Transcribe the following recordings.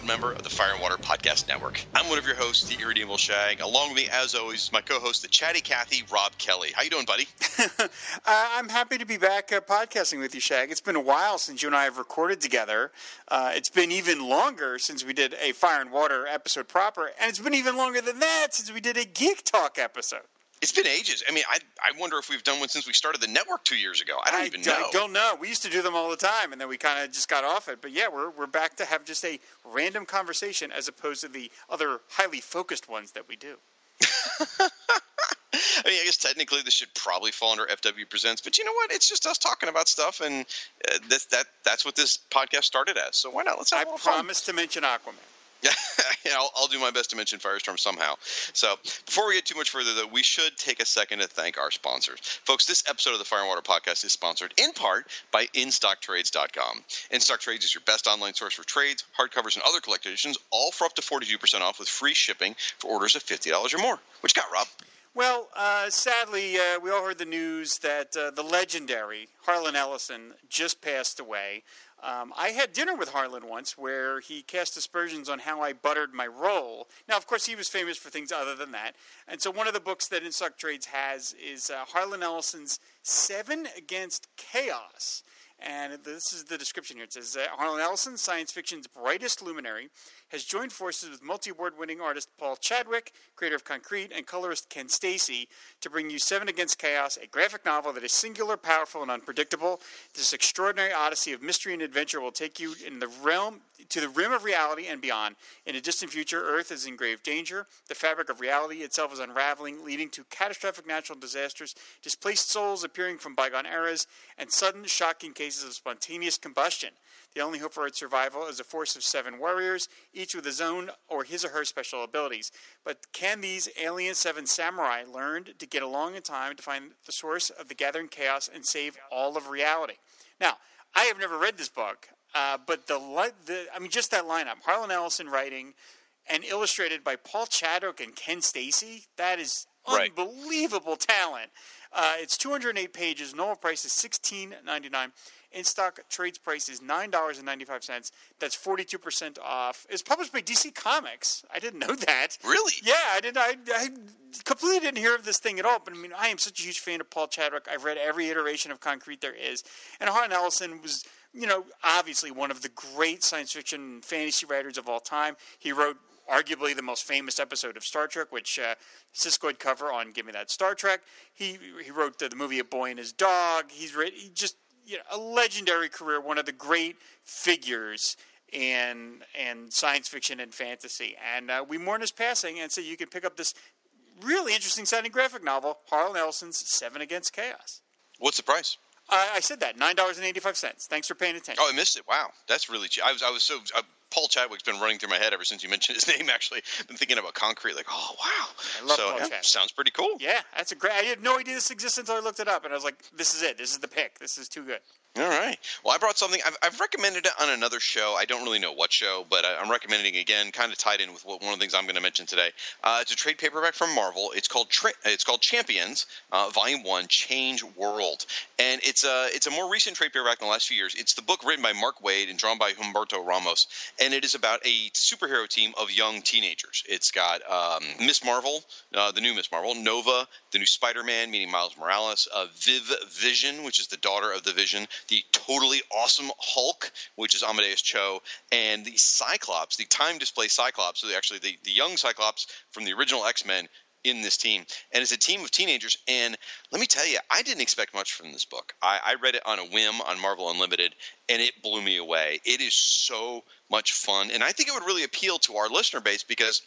Proud member of the Fire and Water Podcast Network. I'm one of your hosts, the Irredeemable Shag. Along with me, as always, is my co-host, the Chatty Cathy, Rob Kelly. How you doing, buddy? Uh, I'm happy to be back uh, podcasting with you, Shag. It's been a while since you and I have recorded together. Uh, it's been even longer since we did a Fire and Water episode proper, and it's been even longer than that since we did a Geek Talk episode. It's been ages. I mean, I, I wonder if we've done one since we started the network two years ago. I don't even know. I don't know. We used to do them all the time, and then we kind of just got off it. But yeah, we're, we're back to have just a random conversation as opposed to the other highly focused ones that we do. I mean, I guess technically this should probably fall under FW Presents, but you know what? It's just us talking about stuff, and uh, that's that that's what this podcast started as. So why not? Let's have I a little fun. promise to mention Aquaman. Yeah, I'll, I'll do my best to mention Firestorm somehow. So, before we get too much further, though, we should take a second to thank our sponsors. Folks, this episode of the Fire and Water Podcast is sponsored in part by InStockTrades.com. InStock Trades is your best online source for trades, hardcovers, and other collections, all for up to 42% off with free shipping for orders of $50 or more. You got, Rob? Well, uh, sadly, uh, we all heard the news that uh, the legendary Harlan Ellison just passed away. Um, I had dinner with Harlan once where he cast aspersions on how I buttered my roll. Now, of course, he was famous for things other than that. And so, one of the books that InStock Trades has is uh, Harlan Ellison's Seven Against Chaos. And this is the description here. It says uh, Harlan Ellison, science fiction's brightest luminary, has joined forces with multi award winning artist Paul Chadwick, creator of Concrete, and colorist Ken Steacy to bring you Seven Against Chaos, a graphic novel that is singular, powerful, and unpredictable. This extraordinary odyssey of mystery and adventure will take you in the realm to the rim of reality and beyond. In a distant future, Earth is in grave danger. The fabric of reality itself is unraveling, leading to catastrophic natural disasters, displaced souls appearing from bygone eras, and sudden, shocking cases of spontaneous combustion. The only hope for its survival is a force of seven warriors, each with his own or his or her special abilities. But can these alien seven samurai learn to get along in time to find the source of the gathering chaos and save all of reality? Now, I have never read this book, uh, but the, the I mean, just that lineup: Harlan Ellison writing and illustrated by Paul Chadwick and Ken Steacy. That is Right. unbelievable talent. Uh, it's 208 pages. Normal price is 16.99. In stock trades price is nine dollars and ninety five cents. That's 42 percent off. It's published by DC Comics. I didn't know that. Really? Yeah, I did. I, I completely didn't hear of this thing at all. But I mean, I am such a huge fan of Paul Chadwick. I've read every iteration of Concrete there is, and Harlan Ellison was, you know, obviously one of the great science fiction and fantasy writers of all time. He wrote arguably the most famous episode of Star Trek, which uh, Cisco would cover on "Give Me That Star Trek." He he wrote the, the movie "A Boy and His Dog." He's writ- he just you know a legendary career, one of the great figures in and science fiction and fantasy. And uh, we mourn his passing, and so you can pick up this really interesting sounding graphic novel, Harlan Ellison's Seven Against Chaos. What's the price? I said that nine dollars and eighty five cents. Thanks for paying attention. Oh, I missed it. Wow, that's really cheap. I was I was so I Paul Chadwick's been running through my head ever since you mentioned his name. Actually, I've been thinking about concrete. Like, oh wow, I love so yeah, sounds pretty cool. Yeah, that's a great. I had no idea this existed until I looked it up, and I was like, "This is it. This is the pick. This is too good." All right. Well, I brought something. I've, I've recommended it on another show. I don't really know what show, but I, I'm recommending it again, kind of tied in with what, one of the things I'm going to mention today. Uh, it's a trade paperback from Marvel. It's called Tra- it's called Champions, uh, Volume One, Change World, and it's a it's a more recent trade paperback in the last few years. It's the book written by Mark Waid and drawn by Humberto Ramos, and it is about a superhero team of young teenagers. It's got um, Miss Marvel, uh, the new Miss Marvel, Nova, the new Spider-Man, meaning Miles Morales, uh, Viv Vision, which is the daughter of the Vision, the totally awesome Hulk, which is Amadeus Cho, and the Cyclops, the time displaced Cyclops, so actually the, the young Cyclops from the original X-Men in this team. And it's a team of teenagers. And let me tell you, I didn't expect much from this book. I, I read it on a whim on Marvel Unlimited, and it blew me away. It is so much fun. And I think it would really appeal to our listener base because,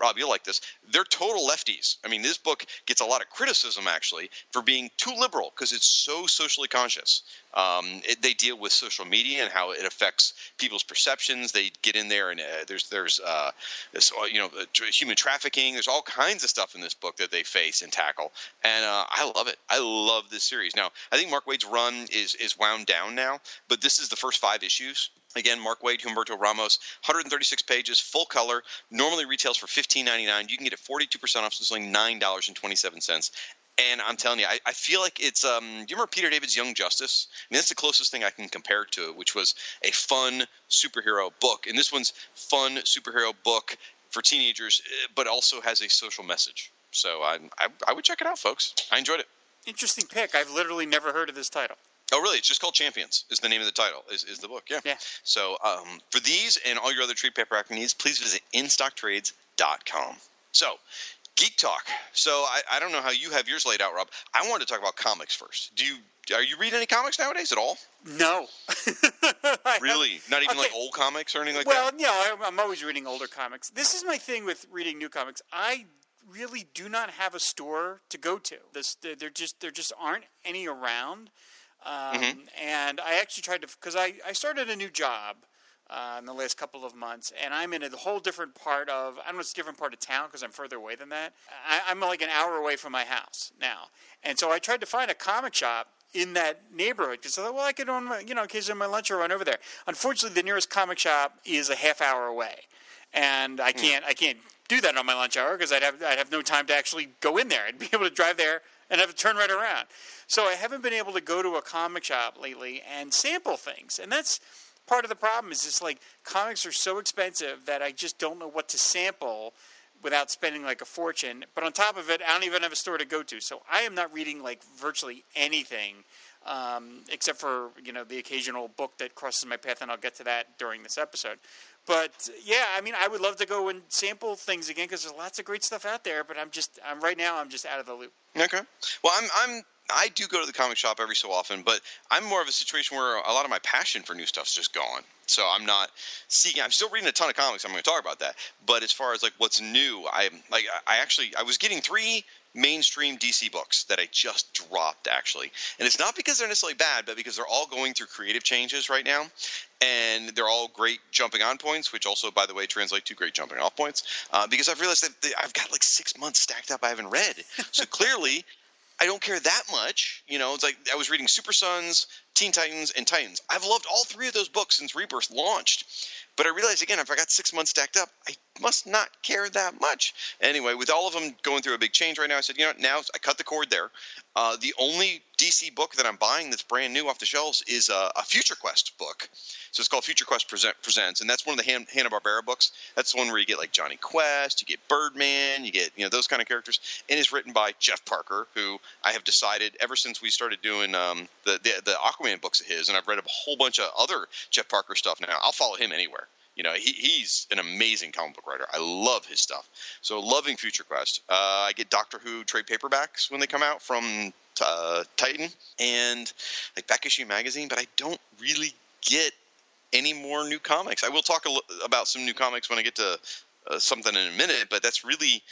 Rob, you'll like this. They're total lefties. I mean, this book gets a lot of criticism, actually, for being too liberal because it's so socially conscious. Um, it, they deal with social media and how it affects people's perceptions. They get in there, and uh, there's there's uh, this, uh, you know human trafficking. There's all kinds of stuff in this book that they face and tackle, and uh, I love it. I love this series. Now, I think Mark Waid's run is is wound down now, but this is the first five issues. Again, Mark Waid, Humberto Ramos, 136 pages, full color. Normally retails for $15.99. You can get it 42% off, so it's only $9.27. And I'm telling you, I, I feel like it's. Um, do you remember Peter David's Young Justice? I mean, that's the closest thing I can compare it to, which was a fun superhero book. And this one's fun superhero book for teenagers, eh, but also has a social message. So I, I, I would check it out, folks. I enjoyed it. Interesting pick. I've literally never heard of this title. Oh, really? It's just called Champions. Is the name of the title? Is, is the book? Yeah. Yeah. So um, for these and all your other trade paperback needs, please visit InStockTrades.com. So. Geek Talk. So I, I don't know how you have yours laid out, Rob. I wanted to talk about comics first. Do you are you reading any comics nowadays at all? No. Really? Not even like old comics or anything like well, that? yeah, I- I'm always reading older comics. This is my thing with reading new comics. I really do not have a store to go to. This, there just there just aren't any around. Um, Mm-hmm. And I actually tried to because I, I started a new job uh, in the last couple of months, and I'm in a whole different part of I don't know it's a different part of town because I'm further away than that. I, I'm like an hour away from my house now, and so I tried to find a comic shop in that neighborhood because I thought, well, I could on my you know occasionally on my lunch or run over there. Unfortunately, the nearest comic shop is a half hour away, and I can't I can't do that on my lunch hour because I'd have I'd have no time to actually go in there. I'd be able to drive there and have to turn right around. So I haven't been able to go to a comic shop lately and sample things, and that's part of the problem. Is just like comics are so expensive that I just don't know what to sample without spending like a fortune. But on top of it, I don't even have a store to go to, so I am not reading like virtually anything. Um, except for you know the occasional book that crosses my path, and I'll get to that during this episode. But yeah, I mean, I would love to go and sample things again because there's lots of great stuff out there. But I'm just, I'm right now, I'm just out of the loop. Okay. Well, I'm I'm I do go to the comic shop every so often, but I'm more of a situation where a lot of my passion for new stuff's just gone. So I'm not seeking. I'm still reading a ton of comics. I'm going to talk about that. But as far as like what's new, I'm like I actually I was getting three mainstream DC books that I just dropped actually, and it's not because they're necessarily bad, but because they're all going through creative changes right now, and they're all great jumping on points, which also, by the way, translate to great jumping off points. Uh, because I've realized that I've got like six months stacked up I haven't read, so clearly I don't care that much. You know, it's like I was reading Super Sons, Teen Titans, and Titans. I've loved all three of those books since Rebirth launched. But I realized again, if I got six months stacked up, I must not care that much. Anyway, with all of them going through a big change right now, I said, you know, now I cut the cord there. Uh, the only DC book that I'm buying that's brand new off the shelves is a, a Future Quest book. So it's called Future Quest Present, Presents, and that's one of the Han- Hanna Barbera books. That's the one where you get like Jonny Quest, you get Birdman, you get you know those kind of characters, and it's written by Jeff Parker, who I have decided ever since we started doing um, the, the the Aquaman books of his, and I've read a whole bunch of other Jeff Parker stuff now. I'll follow him anywhere. You know, he, he's an amazing comic book writer. I love his stuff. So loving Future Quest. Uh, I get Doctor Who trade paperbacks when they come out from uh, Titan and like back issue magazine, but I don't really get any more new comics. I will talk about some new comics when I get to uh, something in a minute, but that's really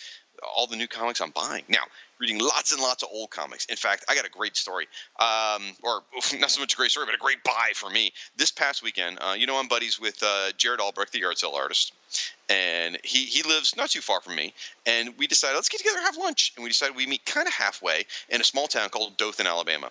all the new comics I'm buying. Now, reading lots and lots of old comics. In fact, I got a great story, um, or not so much a great story, but a great buy for me. This past weekend, uh, you know, I'm buddies with uh, Jared Albrecht, the yard sale artist, and he he lives not too far from me. And we decided let's get together have lunch. And we decided we meet kind of halfway in a small town called Dothan, Alabama.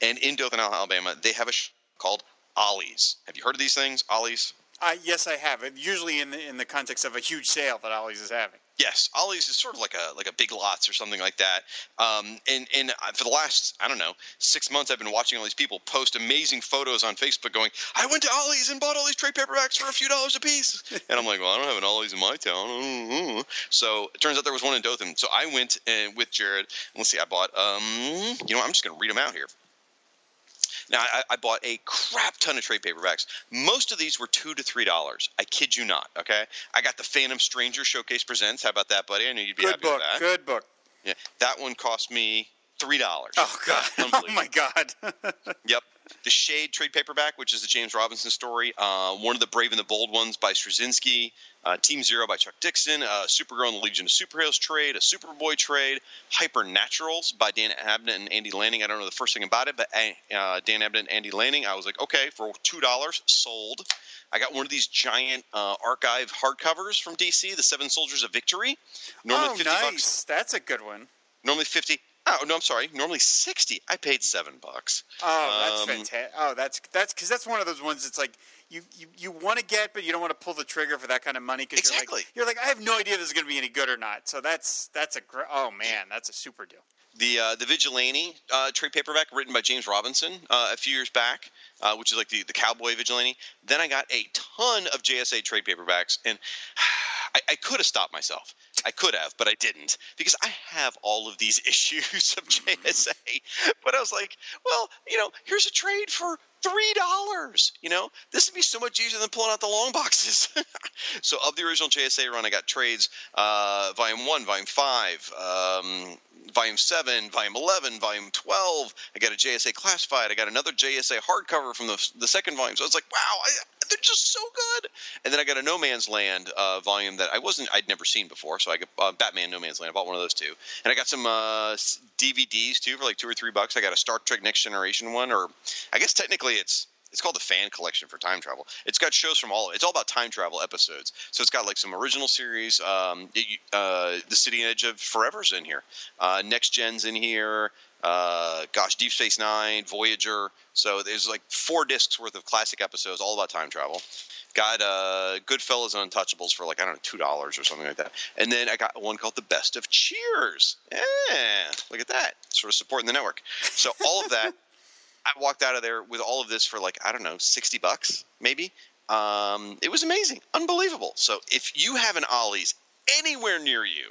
And in Dothan, Alabama, they have a sh- called Ollie's. Have you heard of these things, Ollie's? Uh, yes, I have. Usually in the in the context of a huge sale that Ollie's is having. Yes, Ollie's is sort of like a like a Big Lots or something like that. Um, and and for the last I don't know six months, I've been watching all these people post amazing photos on Facebook, going, "I went to Ollie's and bought all these trade paperbacks for a few dollars a piece." And I'm like, "Well, I don't have an Ollie's in my town." Mm-hmm. So it turns out there was one in Dothan. So I went and with Jared. Let's see, I bought. Um, you know, I'm just going to read them out here. Now, I, I, bought a crap ton of trade paperbacks. Most of these were two to three dollars. I kid you not. Okay, I got the Phantom Stranger Showcase Presents. How about that, buddy? I knew you'd be good happy book, with that. Good book. Yeah, that one cost me three dollars. Oh god! oh my god! yep. The Shade trade paperback, which is the James Robinson story. Uh, one of the Brave and the Bold ones by Straczynski. Uh, Team Zero by Chuck Dixon. Uh, Supergirl and the Legion of Superheroes trade. A Superboy trade. Hypernaturals by Dan Abnett and Andy Lanning. I don't know the first thing about it, but uh, Dan Abnett and Andy Lanning. I was like, okay, for two dollars, sold. I got one of these giant uh, archive hardcovers from DC, The Seven Soldiers of Victory. Normally oh, 50 nice. Bucks. That's a good one. Normally 50 Oh no, I'm sorry. Normally sixty. I paid seven bucks. Oh, that's um, fantastic. Oh, that's that's because that's one of those ones. It's like you you, you want to get, but you don't want to pull the trigger for that kind of money. Cause exactly. You're like, you're like, I have no idea this is going to be any good or not. So that's that's a great. Oh man, that's a super deal. The uh, the Vigilante uh, trade paperback written by James Robinson uh, a few years back, uh, which is like the, the cowboy vigilante. Then I got a ton of JSA trade paperbacks, and I, I could have stopped myself. I could have, but I didn't because I have all of these issues of JSA. but I was like, well, you know, here's a trade for three dollars. You know, this would be so much easier than pulling out the long boxes. so of the original JSA run, I got trades: uh, volume one, volume five, um, volume 7, volume 11, volume 12. I got a JSA classified. I got another JSA hardcover from the, the second volume. So I was like, wow, I, they're just so good. And then I got a No Man's Land uh, volume that I wasn't, I'd never seen before. So I got uh, Batman No Man's Land. I bought one of those too. And I got some uh, DVDs too for like two or three bucks. I got a Star Trek Next Generation one, or I guess technically it's it's called the fan collection for time travel. It's got shows from all. It's all about time travel episodes. So it's got like some original series. Um, it, uh, the City Edge of Forever's in here. Uh, Next Gen's in here. Uh, gosh, Deep Space Nine, Voyager. So there's like four discs worth of classic episodes all about time travel. Got uh, Goodfellas and Untouchables for like I don't know two dollars or something like that. And then I got one called The Best of Cheers. Yeah, look at that, sort of supporting the network. So all of that. I walked out of there with all of this for like I don't know, sixty bucks maybe. Um, it was amazing, unbelievable. So if you have an Ollie's anywhere near you,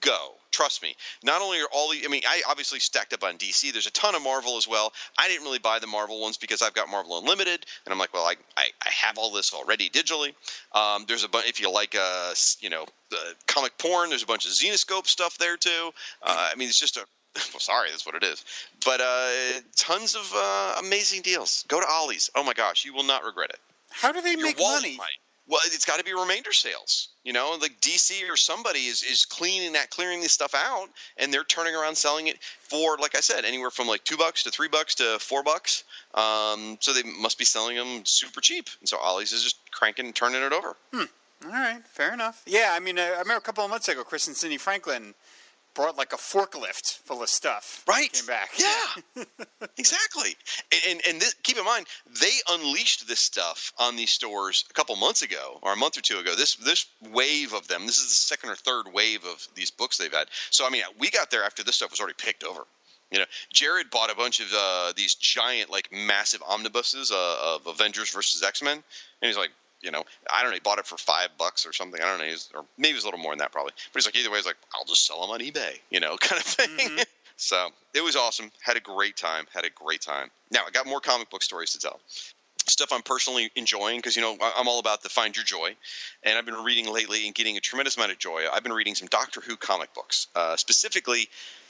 go. Trust me. Not only are all the, I mean, I obviously stacked up on DC. There's a ton of Marvel as well. I didn't really buy the Marvel ones because I've got Marvel Unlimited, and I'm like, well, I, I, I have all this already digitally. Um, there's a bunch, if you like, uh, you know, uh, comic porn, there's a bunch of Zenescope stuff there too. Uh, I mean, it's just a well, sorry, that's what it is. But uh, tons of uh, amazing deals. Go to Ollie's. Oh my gosh, you will not regret it. How do they Your make money? Might. Well, it's got to be remainder sales. You know, like DC or somebody is, is cleaning that, clearing this stuff out, and they're turning around selling it for, like I said, anywhere from like two bucks to three bucks to four bucks. Um, so they must be selling them super cheap. And so Ollie's is just cranking and turning it over. Hmm. All right, fair enough. Yeah, I mean, I remember a couple of months ago, Chris and Cindy Franklin brought like a forklift full of stuff. Right. Came back. Yeah. exactly. And and, and this, keep in mind, they unleashed this stuff on these stores a couple months ago or a month or two ago. This this wave of them. This is the second or third wave of these books they've had. So I mean, we got there after this stuff was already picked over. You know, Jared bought a bunch of uh, these giant, like, massive omnibuses uh, of Avengers versus X Men, and he's like, you know, I don't know, he bought it for five bucks or something. I don't know, He's, or maybe it was a little more than that probably. But he's like, either way, he's like, I'll just sell them on eBay, you know, kind of thing. Mm-hmm. so it was awesome. Had a great time. Had a great time. Now I got more comic book stories to tell. Stuff I'm personally enjoying because you know I'm all about the find your joy, and I've been reading lately and getting a tremendous amount of joy. I've been reading some Doctor Who comic books, uh, specifically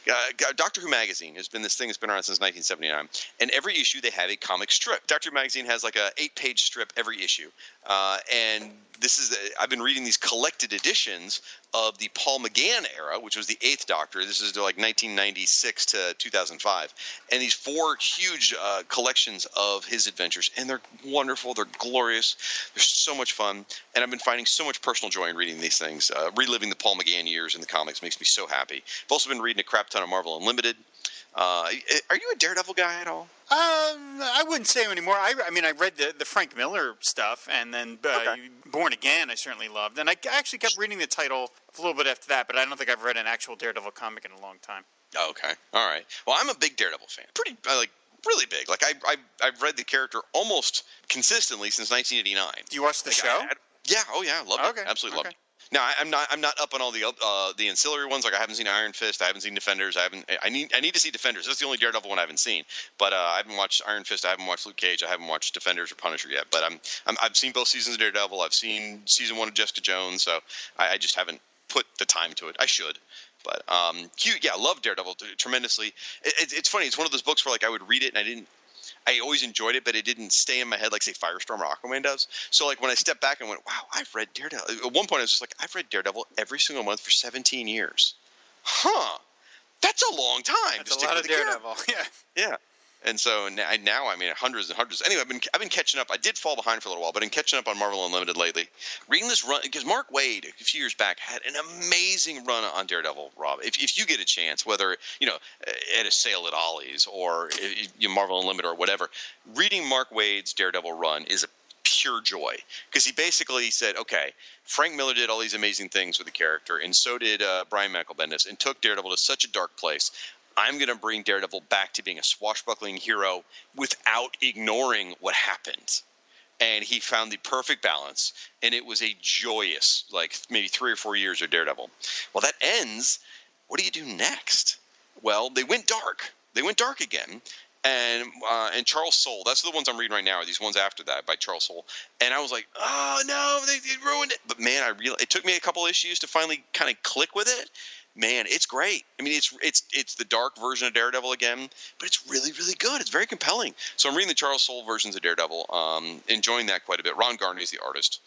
uh, Doctor Who magazine has been this thing that's been around since 1979, and every issue they have a comic strip. Doctor Who magazine has like a eight-page strip every issue, uh, and this is I've been reading these collected editions of the Paul McGann era, which was the Eighth Doctor. This is like 1996 to 2005, and these four huge uh, collections of his adventures, and they're wonderful. They're glorious. They're so much fun, and I've been finding so much personal joy in reading these things. Uh, reliving the Paul McGann years in the comics makes me so happy. I've also been reading a crap ton of Marvel Unlimited. Uh, are you a Daredevil guy at all? Um, I wouldn't say anymore. I, I mean, I read the, the Frank Miller stuff, and then uh, Okay. Born Again, I certainly loved, and I actually kept reading the title a little bit after that. But I don't think I've read an actual Daredevil comic in a long time. Oh, okay, all right. Well, I'm a big Daredevil fan. Pretty like really big. Like I, I I've read the character almost consistently since 1989. Do you watch the Like, show? I- I- yeah. Oh yeah. Loved Okay, it. Absolutely loved okay. it. Now I, I'm not. I'm not up on all the uh, the ancillary ones. Like I haven't seen Iron Fist. I haven't seen Defenders. I haven't. I need. I need to see Defenders. That's the only Daredevil one I haven't seen. But uh, I haven't watched Iron Fist. I haven't watched Luke Cage. I haven't watched Defenders or Punisher yet. But I'm. I'm I've seen both seasons of Daredevil. I've seen season one of Jessica Jones. So I, I just haven't put the time to it. I should. But um, cute. Yeah, I love Daredevil tremendously. It, it, it's funny. It's one of those books where like I would read it and I didn't. I always enjoyed it, but it didn't stay in my head like say Firestorm or Aquaman does. So like when I stepped back and went, "Wow, I've read Daredevil." At one point, I was just like, "I've read Daredevil every single month for 17 years." Huh? That's a long time. That's a lot of character. Daredevil. Yeah. Yeah. And so now, I mean hundreds and hundreds. Anyway, I've been I've been catching up. I did fall behind for a little while, but I'm catching up on Marvel Unlimited lately. Reading this run because Mark Waid a few years back had an amazing run on Daredevil. Rob, if, if you get a chance, whether you know at a sale at Ollie's or if you Marvel Unlimited or whatever, reading Mark Waid's Daredevil run is a pure joy because he basically said, okay, Frank Miller did all these amazing things with the character, and so did uh, Brian Michael Bendis, and took Daredevil to such a dark place. I'm going to bring Daredevil back to being a swashbuckling hero without ignoring what happened. And he found the perfect balance, and it was a joyous, like maybe three or four years of Daredevil. Well, that ends. What do you do next? Well, they went dark. They went dark again, and uh, and Charles Soule. That's the ones I'm reading right now. Are these ones after that by Charles Soule? And I was like, oh no, they, they ruined it. But man, I real it took me a couple issues to finally kind of click with it. Man, it's great. I mean, it's it's it's the dark version of Daredevil again, but it's really really good. It's very compelling. So I'm reading the Charles Soule versions of Daredevil, um, enjoying that quite a bit. Ron Garney is the artist.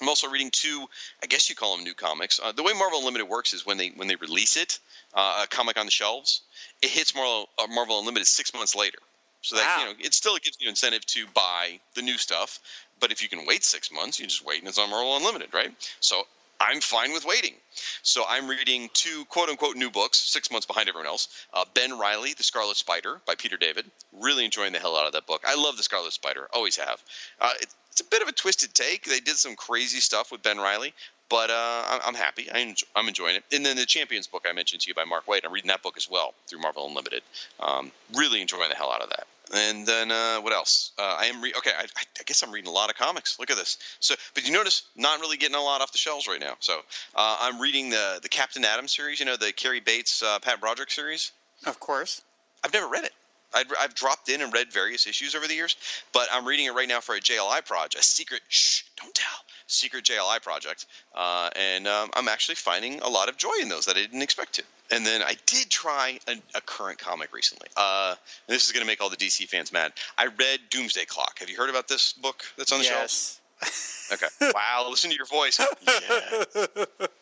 I'm also reading two, I guess you call them new comics. Uh, the way Marvel Unlimited works is when they when they release it, uh, a comic on the shelves, it hits Marvel, uh, Marvel Unlimited six months later. So that Wow. you know, it still gives you incentive to buy the new stuff. But if you can wait six months, you just wait and it's on Marvel Unlimited, right? So I'm fine with waiting. So I'm reading two quote unquote new books, six months behind everyone else. Uh, ben Riley, The Scarlet Spider by Peter David. Really enjoying the hell out of that book. I love The Scarlet Spider, always have. Uh, it, it's a bit of a twisted take. They did some crazy stuff with Ben Riley, but uh, I'm, happy. I I'm enjoying it. And then the Champions book I mentioned to you by Mark Waid. I'm reading that book as well through Marvel Unlimited. Um, really enjoying the hell out of that. And then uh, what else? Uh, I am re- okay. I, I guess I'm reading a lot of comics. Look at this. So, but you notice not really getting a lot off the shelves right now. So uh, I'm reading the the Captain Atom series. You know the Cary Bates, uh, Pat Broderick series. Of course. I've never read it. I've, I've dropped in and read various issues over the years, but I'm reading it right now for a JLI project, a secret, shh, don't tell, secret JLI project. Uh, and um, I'm actually finding a lot of joy in those that I didn't expect to. And then I did try a, a current comic recently. Uh, this is going to make all the DC fans mad. I read Doomsday Clock. Have you heard about this book that's on the shelves? yes. Okay. Wow, listen to your voice.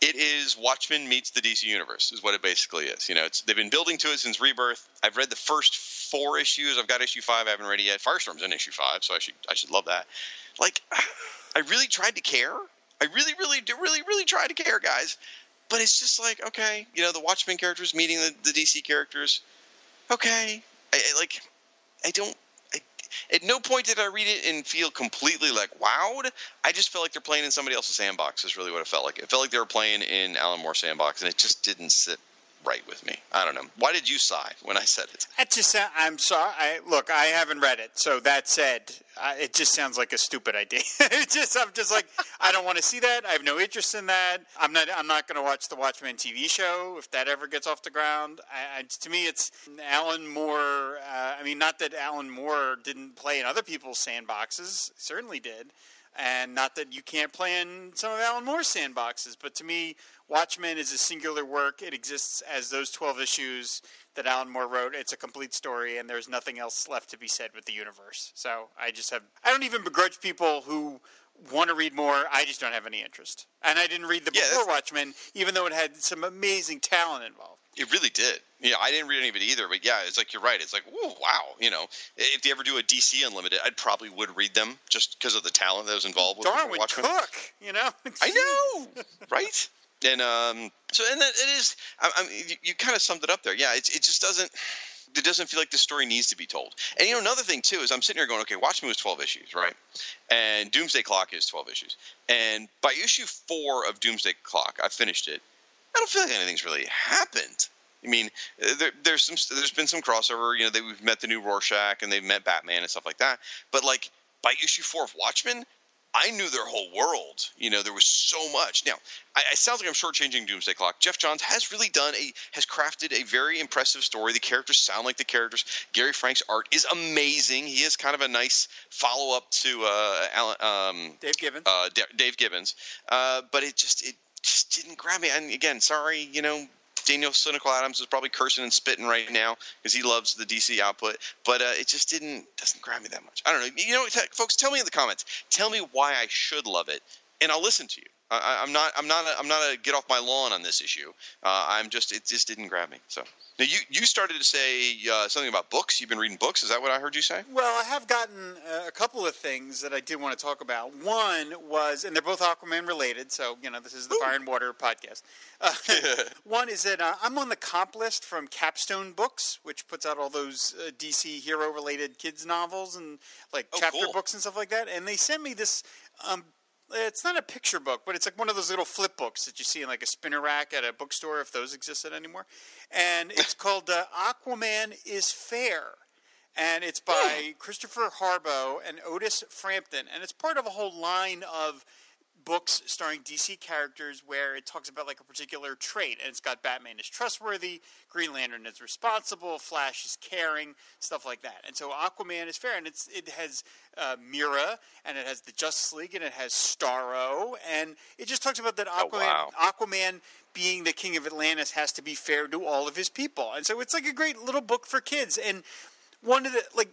It is Watchmen meets the DC universe is what it basically is. You know, it's they've been building to it since Rebirth. I've read the first four issues. I've got issue five. I haven't read it yet. Firestorm's in issue five, so I should I should love that. Like, I really tried to care. I really, really, do really, really tried to care, guys. But it's just like, okay, you know, the Watchmen characters meeting the, the DC characters. Okay, I, I like, I don't. I, at no point did I read it and feel completely like wowed. I just felt like they're playing in somebody else's sandbox. Is really what it felt like. It felt like they were playing in Alan Moore sandbox, and it just didn't sit right with me. I don't know. Why did you sigh when I said it? That just I'm sorry. I, look, I haven't read it, so that said, uh, it just sounds like a stupid idea. it just, I'm just like, I don't want to see that. I have no interest in that. I'm not. I'm not going to watch the Watchmen TV show if that ever gets off the ground. I, I, to me, it's Alan Moore. Uh, I mean, not that Alan Moore didn't play in other people's sandboxes. Certainly did. And not that you can't play in some of Alan Moore's sandboxes, but to me, Watchmen is a singular work. It exists as those 12 issues that Alan Moore wrote. It's a complete story, and there's nothing else left to be said with the universe. So I just have, I don't even begrudge people who want to read more. I just don't have any interest. And I didn't read the Yeah, before Watchmen, even though it had some amazing talent involved. It really did. Yeah, I didn't read any of it either, but yeah, it's like you're right. It's like, whoa, wow. You know, if they ever do a DC Unlimited, I probably would read them just because of the talent that was involved with Darwyn. Cooke, you know? I know, right? And um, so and that it is. I, I mean, you, you kind of summed it up there. Yeah, it, it just doesn't. It doesn't feel like the story needs to be told. And you know, another thing too is I'm sitting here going, okay, Watchmen was 12 issues, right? And Doomsday Clock is 12 issues. And by issue four of Doomsday Clock, I finished it. I don't feel like anything's really happened. I mean, uh, there, there's some, there's been some crossover. You know, they, we've met the new Rorschach and they've met Batman and stuff like that. But like by issue four of Watchmen, I knew their whole world. You know, there was so much. Now, I, it sounds like I'm shortchanging Doomsday Clock. Geoff Johns has really done a has crafted a very impressive story. The characters sound like the characters. Gary Frank's art is amazing. He is kind of a nice follow up to uh, Alan, um, Dave Gibbons. uh, D- Dave Gibbons. Uh, but it just it just didn't grab me. And again, sorry, you know, Daniel Cynical Adams is probably cursing and spitting right now because he loves the DC output. But uh, it just didn't doesn't grab me that much. I don't know. You know, folks, tell me in the comments. Tell me why I should love it, and I'll listen to you. I, I'm not. I'm not. A, I'm not a get off my lawn on this issue. Uh, I'm just. It just didn't grab me. So now you you started to say uh, something about books. You've been reading books. Is that what I heard you say? Well, I have gotten uh, a couple of things that I did want to talk about. One was, and they're both Aquaman related, so you know this is the Fire and Water podcast. Uh, one is that uh, I'm on the comp list from Capstone Books, which puts out all those uh, DC hero related kids novels and like Oh, chapter cool. books and stuff like that. And they sent me this. Um, it's not a picture book, but it's like one of those little flip books that you see in like a spinner rack at a bookstore, if those existed anymore. And it's called uh, Aquaman is Fair. And it's by Christopher Harbo and Otis Frampton, and it's part of a whole line of books starring DC characters where it talks about like a particular trait, and it's got Batman is trustworthy, Green Lantern is responsible, Flash is caring, stuff like that. And so Aquaman is fair, and it's it has uh, Mera, and it has the Justice League, and it has Starro, and it just talks about that Oh, wow. Aquaman being the king of Atlantis has to be fair to all of his people, and so it's like a great little book for kids, and one of the like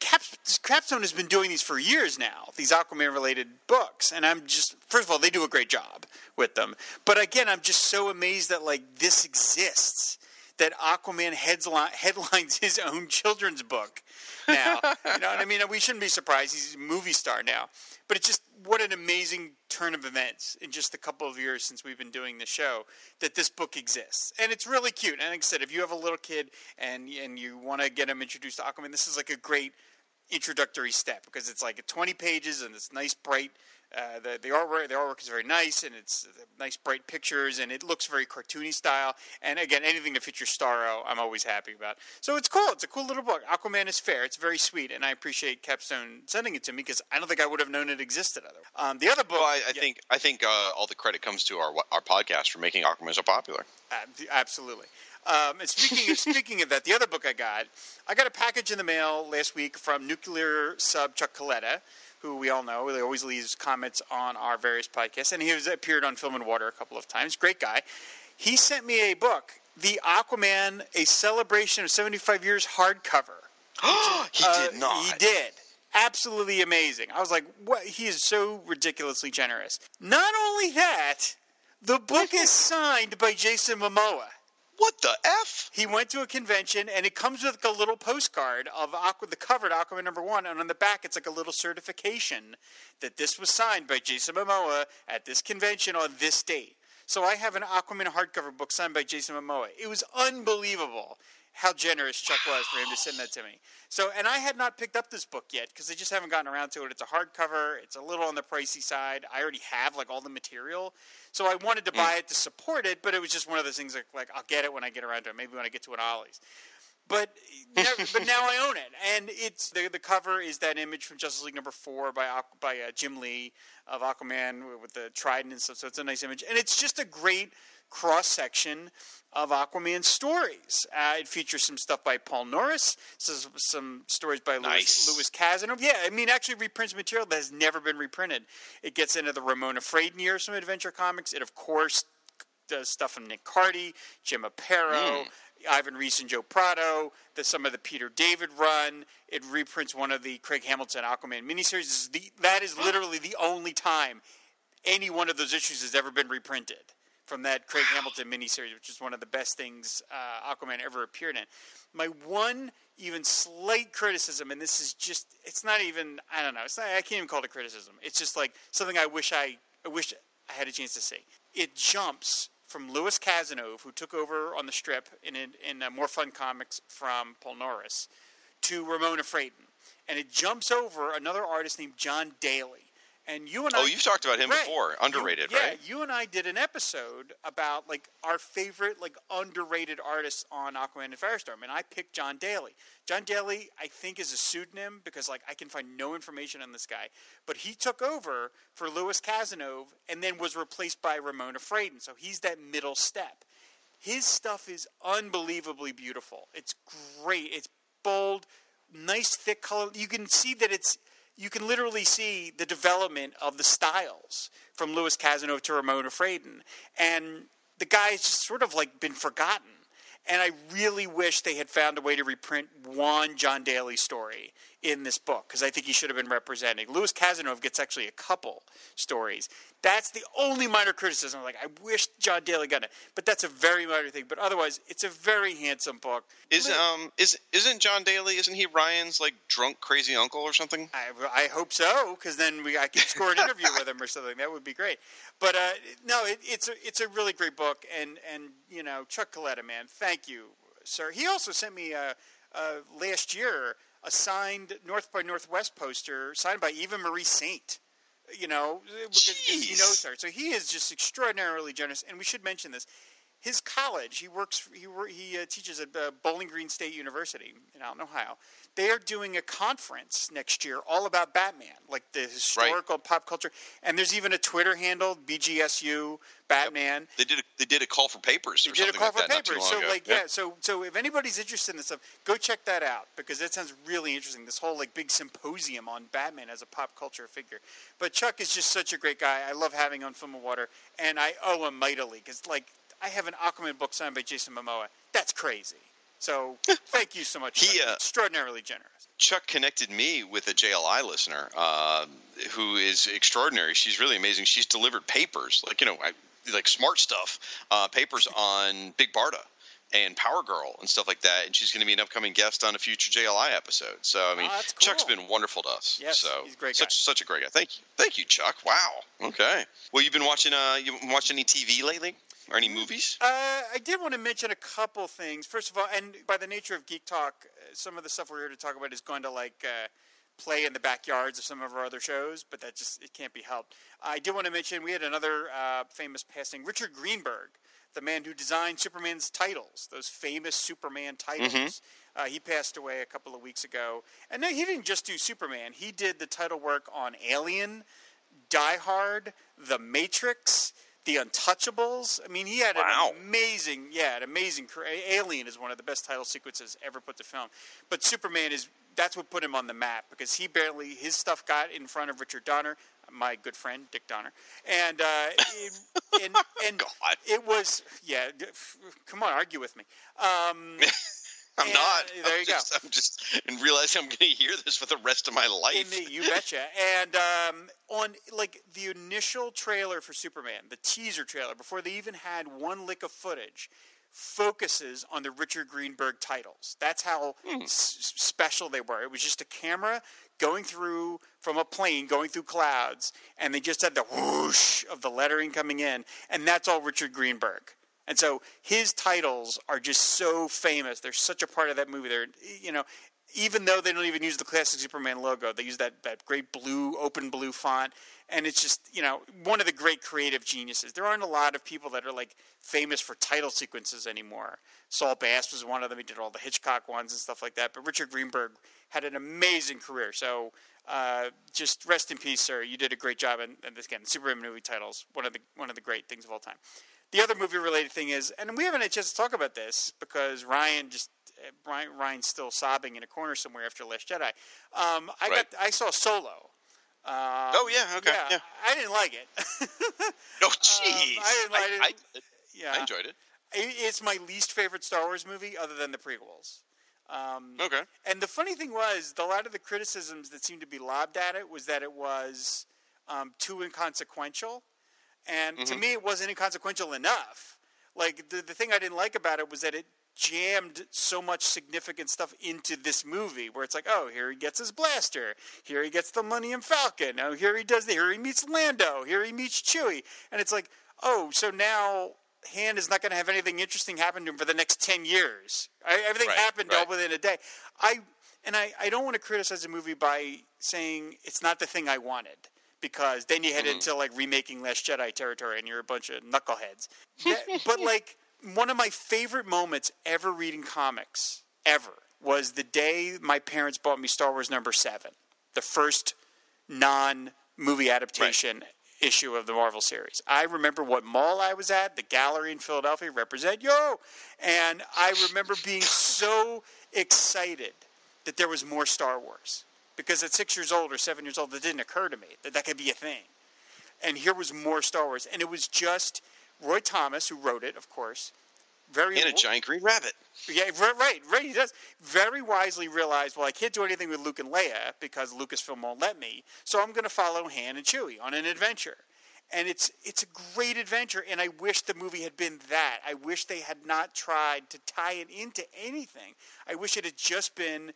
Cap, Capstone has been doing these for years now. These Aquaman related books, and I'm just first of all they do a great job with them. But again, I'm just so amazed that like this exists. That Aquaman headline, headlines his own children's book now. you know what I mean? We shouldn't be surprised. He's a movie star now. But it's just what an amazing turn of events in just a couple of years since we've been doing the show that this book exists, and it's really cute. And like I said, if you have a little kid and and you want to get him introduced to Aquaman, this is like a great introductory step because it's like 20 pages and it's nice bright. Uh, the the artwork the artwork is very nice and it's uh, nice bright pictures and it looks very cartoony style. And again, anything that your Starro, I'm always happy about. So it's cool. It's a cool little book. Aquaman is fair. It's very sweet, and I appreciate Capstone sending it to me because I don't think I would have known it existed otherwise. Um, the other book, Well, I, I yeah. think I think uh, all the credit comes to our our podcast for making Aquaman so popular. Ab- Absolutely. Um, and speaking of, speaking of that, the other book I got, I got a package in the mail last week from nuclear sub Chuck Coletta, who we all know. He always leaves comments on our various podcasts, and he has appeared on Film and Water a couple of times. Great guy. He sent me a book, The Aquaman: A Celebration of 75 Years hardcover. he Uh, did not. He did. Absolutely amazing. I was like, what? He is so ridiculously generous. Not only that, the book is signed by Jason Momoa. What the f? He went to a convention, and it comes with like a little postcard of Aqua, the covered Aquaman number one, and on the back it's like a little certification that this was signed by Jason Momoa at this convention on this date. So I have an Aquaman hardcover book signed by Jason Momoa. It was unbelievable how generous Chuck was for him to send that to me. So, and I had not picked up this book yet because I just haven't gotten around to it. It's a hardcover. It's a little on the pricey side. I already have like all the material, so I wanted to buy it to support it. But it was just one of those things like, like I'll get it when I get around to it. Maybe when I get to an Ollie's. But but now I own it, and it's the the cover is that image from Justice League number four by by uh, Jim Lee of Aquaman with the trident and stuff. So it's a nice image, and it's just a great cross section of Aquaman stories. Uh, it features some stuff by Paul Norris, some, some stories by Nice. Louis, Louis Casanova. Yeah, I mean, actually reprints material that has never been reprinted. It gets into the Ramona Fradon years from Adventure Comics. It, of course, does stuff from Nick Cardy, Jim Aparo, Ivan Reis, and Joe Prado. The, some of the Peter David run. It reprints one of the Craig Hamilton Aquaman miniseries. Is the, that is literally the only time any one of those issues has ever been reprinted from that Craig Hamilton miniseries, which is one of the best things uh, Aquaman ever appeared in. My one even slight criticism, and this is just, it's not even, I don't know, it's not, I can't even call it a criticism. It's just like something I wish I, I wish I had a chance to see. It jumps from Louis Casanova, who took over on the strip in, in, in uh, More Fun Comics from Paul Norris, to Ramona Fradon. And it jumps over another artist named John Daly. And you and oh, I Oh, you've talked about him Right. before. Underrated, You- yeah, right? you and I did an episode about like our favorite like underrated artists on Aquaman and Firestorm, and I picked John Daly. John Daly, I think, is a pseudonym because like I can find no information on this guy, but he took over for Louis Casanova and then was replaced by Ramona Fradon. So he's that middle step. His stuff is unbelievably beautiful. It's great. It's bold, nice thick color. You can see that it's you can literally see the development of the styles from Louis Casanova to Ramona Fradon. And the guy's just sort of like been forgotten. And I really wish they had found a way to reprint one John Daly story in this book because I think he should have been representing. Louis Casanova gets actually a couple stories. That's the only minor criticism. Like I wish John Daly got it, but that's a very minor thing. But otherwise, it's a very handsome book. Is um is isn't John Daly? Isn't he Ryan's like drunk crazy uncle or something? I, I hope so, because then we I could score an interview with him or something. That would be great. But uh, no, it, it's a it's a really great book, and and you know Chuck Coletta, man, thank you, sir. He also sent me uh, uh, last year a signed North by Northwest poster signed by Eva Marie Saint. You know, because he knows her, so he is just extraordinarily generous. And we should mention this. His college, he works, he he uh, teaches at uh, Bowling Green State University in Alton, Ohio. They are doing a conference next year all about Batman, like the historical pop culture. And there's even a Twitter handle, BGSU Batman. They did a, they did a call for papers They did a call like for that not too papers. So, ago. like, yeah. So, so if anybody's interested in this stuff, go check that out because that sounds really interesting. This whole like big symposium on Batman as a pop culture figure. But Chuck is just such a great guy. I love having him on Film and Water, and I owe him mightily because, like, I have an Aquaman book signed by Jason Momoa. That's crazy. So, thank you so much. He, uh, extraordinarily generous. Chuck connected me with a JLI listener uh, who is extraordinary. She's really amazing. She's delivered papers, like you know, I, like smart stuff, uh, papers on Big Barda and Power Girl and stuff like that. And she's going to be an upcoming guest on a future JLI episode. So I mean, Oh, that's Chuck's cool. been wonderful to us. Yes, so he's a great such such a great guy. Thank you, thank you, Chuck. Wow. Okay. Well, you've been watching. Uh, you watching any TV lately or any movies? Uh, I did want to mention a couple things. First of all, and by the nature of Geek Talk, uh, some of the stuff we're here to talk about is going to like uh, play in the backyards of some of our other shows, but that just it can't be helped. I did want to mention we had another uh, famous passing, Richard Greenberg, the man who designed Superman's titles, those famous Superman titles. Uh, he passed away a couple of weeks ago, and no, he didn't just do Superman. He did the title work on Alien, Die Hard, The Matrix, The Untouchables. I mean, he had Wow. an amazing, yeah, an amazing career. Alien is one of the best title sequences ever put to film. But Superman is that's what put him on the map because he barely his stuff got in front of Richard Donner, my good friend Dick Donner, and uh, it, and and it was yeah. Come on, argue with me. Um, I'm and, not. there I'm you go. just, I'm just and realizing I'm going to hear this for the rest of my life. The, you betcha. And um, on like the initial trailer for Superman, the teaser trailer, before they even had one lick of footage, focuses on the Richard Greenberg titles. That's how s- special they were. It was just a camera going through from a plane, going through clouds, and they just had the whoosh of the lettering coming in, and that's all Richard Greenberg. And so his titles are just so famous. They're such a part of that movie. They're, you know, even though they don't even use the classic Superman logo, they use that, that great blue, open blue font. And it's just, you know, one of the great creative geniuses. There aren't a lot of people that are like famous for title sequences anymore. Saul Bass was one of them. He did all the Hitchcock ones and stuff like that. But Richard Greenberg had an amazing career. So uh, just rest in peace, sir. You did a great job. And, and this, again, Superman movie titles, one of the one of the great things of all time. The other movie related thing is, and we haven't had a chance to talk about this because Ryan just uh, Ryan, Ryan's still sobbing in a corner somewhere after Last Jedi. Um, I Right. got I saw Solo. Um, Oh yeah, okay, yeah. I didn't like it. Oh jeez, Um, I didn't- I I, I- yeah, I enjoyed it. It- It's my least favorite Star Wars movie, other than the prequels. Um, Okay. and the funny thing was, the, a lot of the criticisms that seemed to be lobbed at it was that it was um, too inconsequential. And to mm-hmm. me, it wasn't inconsequential enough. Like, the, the thing I didn't like about it was that it jammed so much significant stuff into this movie where it's like, oh, here he gets his blaster. Here he gets the Millennium Falcon. Oh, here he does the, here he meets Lando. Here he meets Chewie. And it's like, oh, so now Han is not going to have anything interesting happen to him for the next 10 years. I, everything Right, happened all within a day. I and I, I don't want to criticize a movie by saying it's not the thing I wanted because then you head Mm-hmm. into like remaking Last Jedi territory and you're a bunch of knuckleheads. That- but like one of my favorite moments ever reading comics ever was the day my parents bought me Star Wars number 7, the first non movie adaptation issue of the Marvel series. I remember what mall I was at, the gallery in Philadelphia, represent yo, and I remember being so excited that there was more Star Wars because at six years old or seven years old, it didn't occur to me that that could be a thing. And here was more Star Wars, and it was just Roy Thomas who wrote it, of course. Very And a giant green rabbit. yeah, right, right, right. He does very wisely realize, well, I can't do anything with Luke and Leia because Lucasfilm won't let me. So I'm going to follow Han and Chewie on an adventure, and it's it's a great adventure. And I wish the movie had been that. I wish they had not tried to tie it into anything. I wish it had just been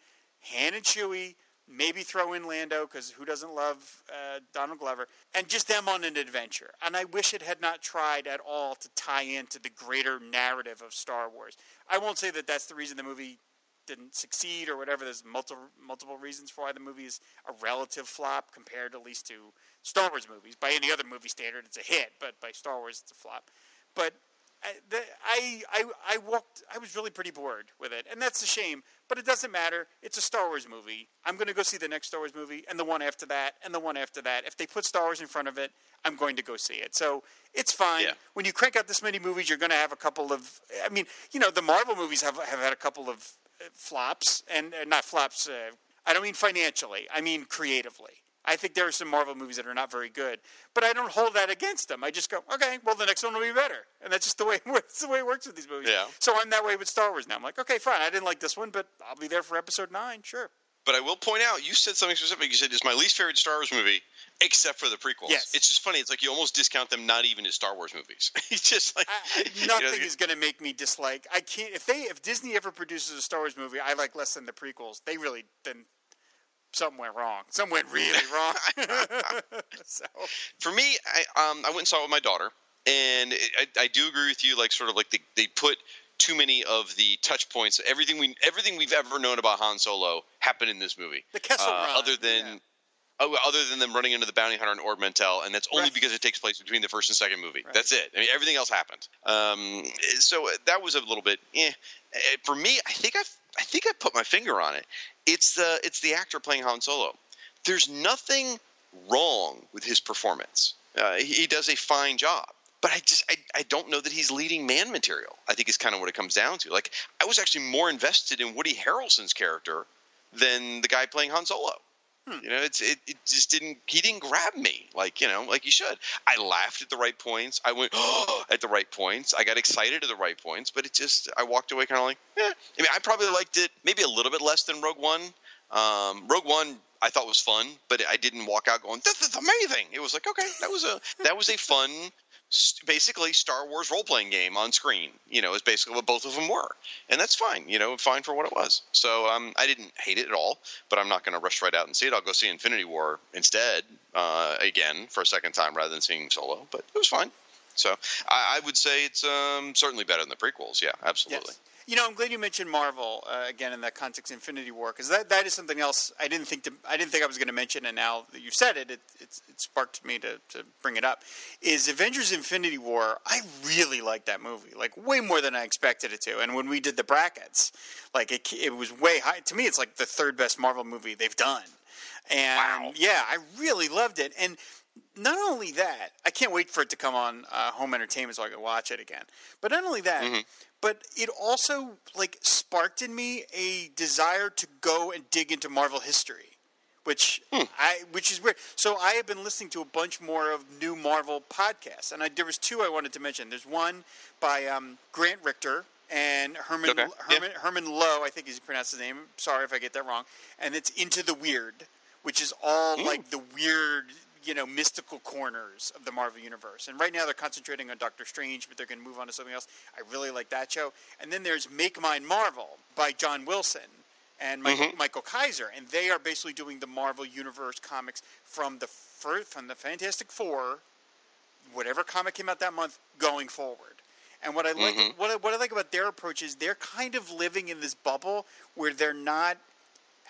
Han and Chewie. Maybe throw in Lando because who doesn't love uh, Donald Glover, and just them on an adventure. And I wish it had not tried at all to tie into the greater narrative of Star Wars. I won't say that that's the reason the movie didn't succeed or whatever. There's multiple multiple reasons for why the movie is a relative flop compared at least to Star Wars movies. By any other movie standard, it's a hit, but by Star Wars, it's a flop. But I, the, I, I, I walked. I was really pretty bored with it, and that's a shame. But it doesn't matter. It's a Star Wars movie. I'm going to go see the next Star Wars movie, and the one after that, and the one after that. If they put Star Wars in front of it, I'm going to go see it. So it's fine. Yeah. When you crank out this many movies, you're going to have a couple of. I mean, you know, the Marvel movies have have had a couple of uh, flops, and uh, not flops. Uh, I don't mean financially. I mean creatively. I think there are some Marvel movies that are not very good, but I don't hold that against them. I just go, okay, well, the next one will be better, and that's just the way it works. It's the way it works with these movies. Yeah. So I'm that way with Star Wars now. I'm like, okay, fine. I didn't like this one, but I'll be there for Episode Nine, sure. But I will point out, you said something specific. You said it's my least favorite Star Wars movie, except for the prequels. Yes. It's just funny. It's like you almost discount them, not even as Star Wars movies. it's just like I, you know, nothing is going to make me dislike. I can't. If they, if Disney ever produces a Star Wars movie I like less than the prequels, they really then something went wrong. Something went really wrong. so for me, I um I went and saw it with my daughter, and I, I do agree with you. Like sort of like they, they put too many of the touch points. Everything we everything we've ever known about Han Solo happened in this movie. The Kessel uh, Run, other than. yeah. Oh, other than them running into the bounty hunter and Ord Mantell, and that's only Right. because it takes place between the first and second movie. Right. That's it. I mean, everything else happened. Um, so that was a little bit. Eh. Uh, For me, I think I, I think I put my finger on it. It's the it's the actor playing Han Solo. There's nothing wrong with his performance. Uh, he, he does a fine job. But I just I, I don't know that he's leading man material. I think is kind of what it comes down to. Like I was actually more invested in Woody Harrelson's character than the guy playing Han Solo. You know, it's it, it just didn't he didn't grab me like you know like he should. I laughed at the right points. I went at the right points. I got excited at the right points. But it just I walked away kind of like eh. I mean I probably liked it maybe a little bit less than Rogue One. Um, Rogue One I thought was fun, but I didn't walk out going this is amazing. It was like okay that was a that was a fun basically Star Wars role playing game on screen. You know, is basically what both of them were, and that's fine. You know, fine for what it was. So um, I didn't hate it at all, but I'm not going to rush right out and see it. I'll go see Infinity War instead uh, again for a second time rather than seeing Solo. But it was fine. So I, I would say it's um, certainly better than the prequels. Yeah, absolutely. Yes. You know, I'm glad you mentioned Marvel uh, again in that context, Infinity War, because that, that is something else I didn't think to, I didn't think I was going to mention, and now that you said it, it, it, it sparked me to, to bring it up. Is Avengers: Infinity War? I really like that movie, like way more than I expected it to. And when we did the brackets, like it, it was way high. To me, it's like the third best Marvel movie they've done. And Wow. yeah, I really loved it. And not only that, I can't wait for it to come on uh, home entertainment so I can watch it again. But not only that, Mm-hmm. But it also like sparked in me a desire to go and dig into Marvel history which Hmm. I which is weird. So I have been listening to a bunch more of new Marvel podcasts, and I, there was two I wanted to mention. There's one by um, Grant Richter and Herman Okay, yeah. Herman Herman Lowe, I think is pronounced his name. Sorry if I get that wrong. And it's Into the Weird, which is all Hmm. like the weird. You know, mystical corners of the Marvel universe, and right now they're concentrating on Doctor Strange, but they're going to move on to something else. I really like that show. And then there's Make Mine Marvel by John Wilson, and Michael, Mm-hmm. Michael Kaiser, and they are basically doing the Marvel Universe comics from the fir- from the Fantastic Four, whatever comic came out that month, going forward. And what I like, Mm-hmm. what I, what I like about their approach is they're kind of living in this bubble where they're not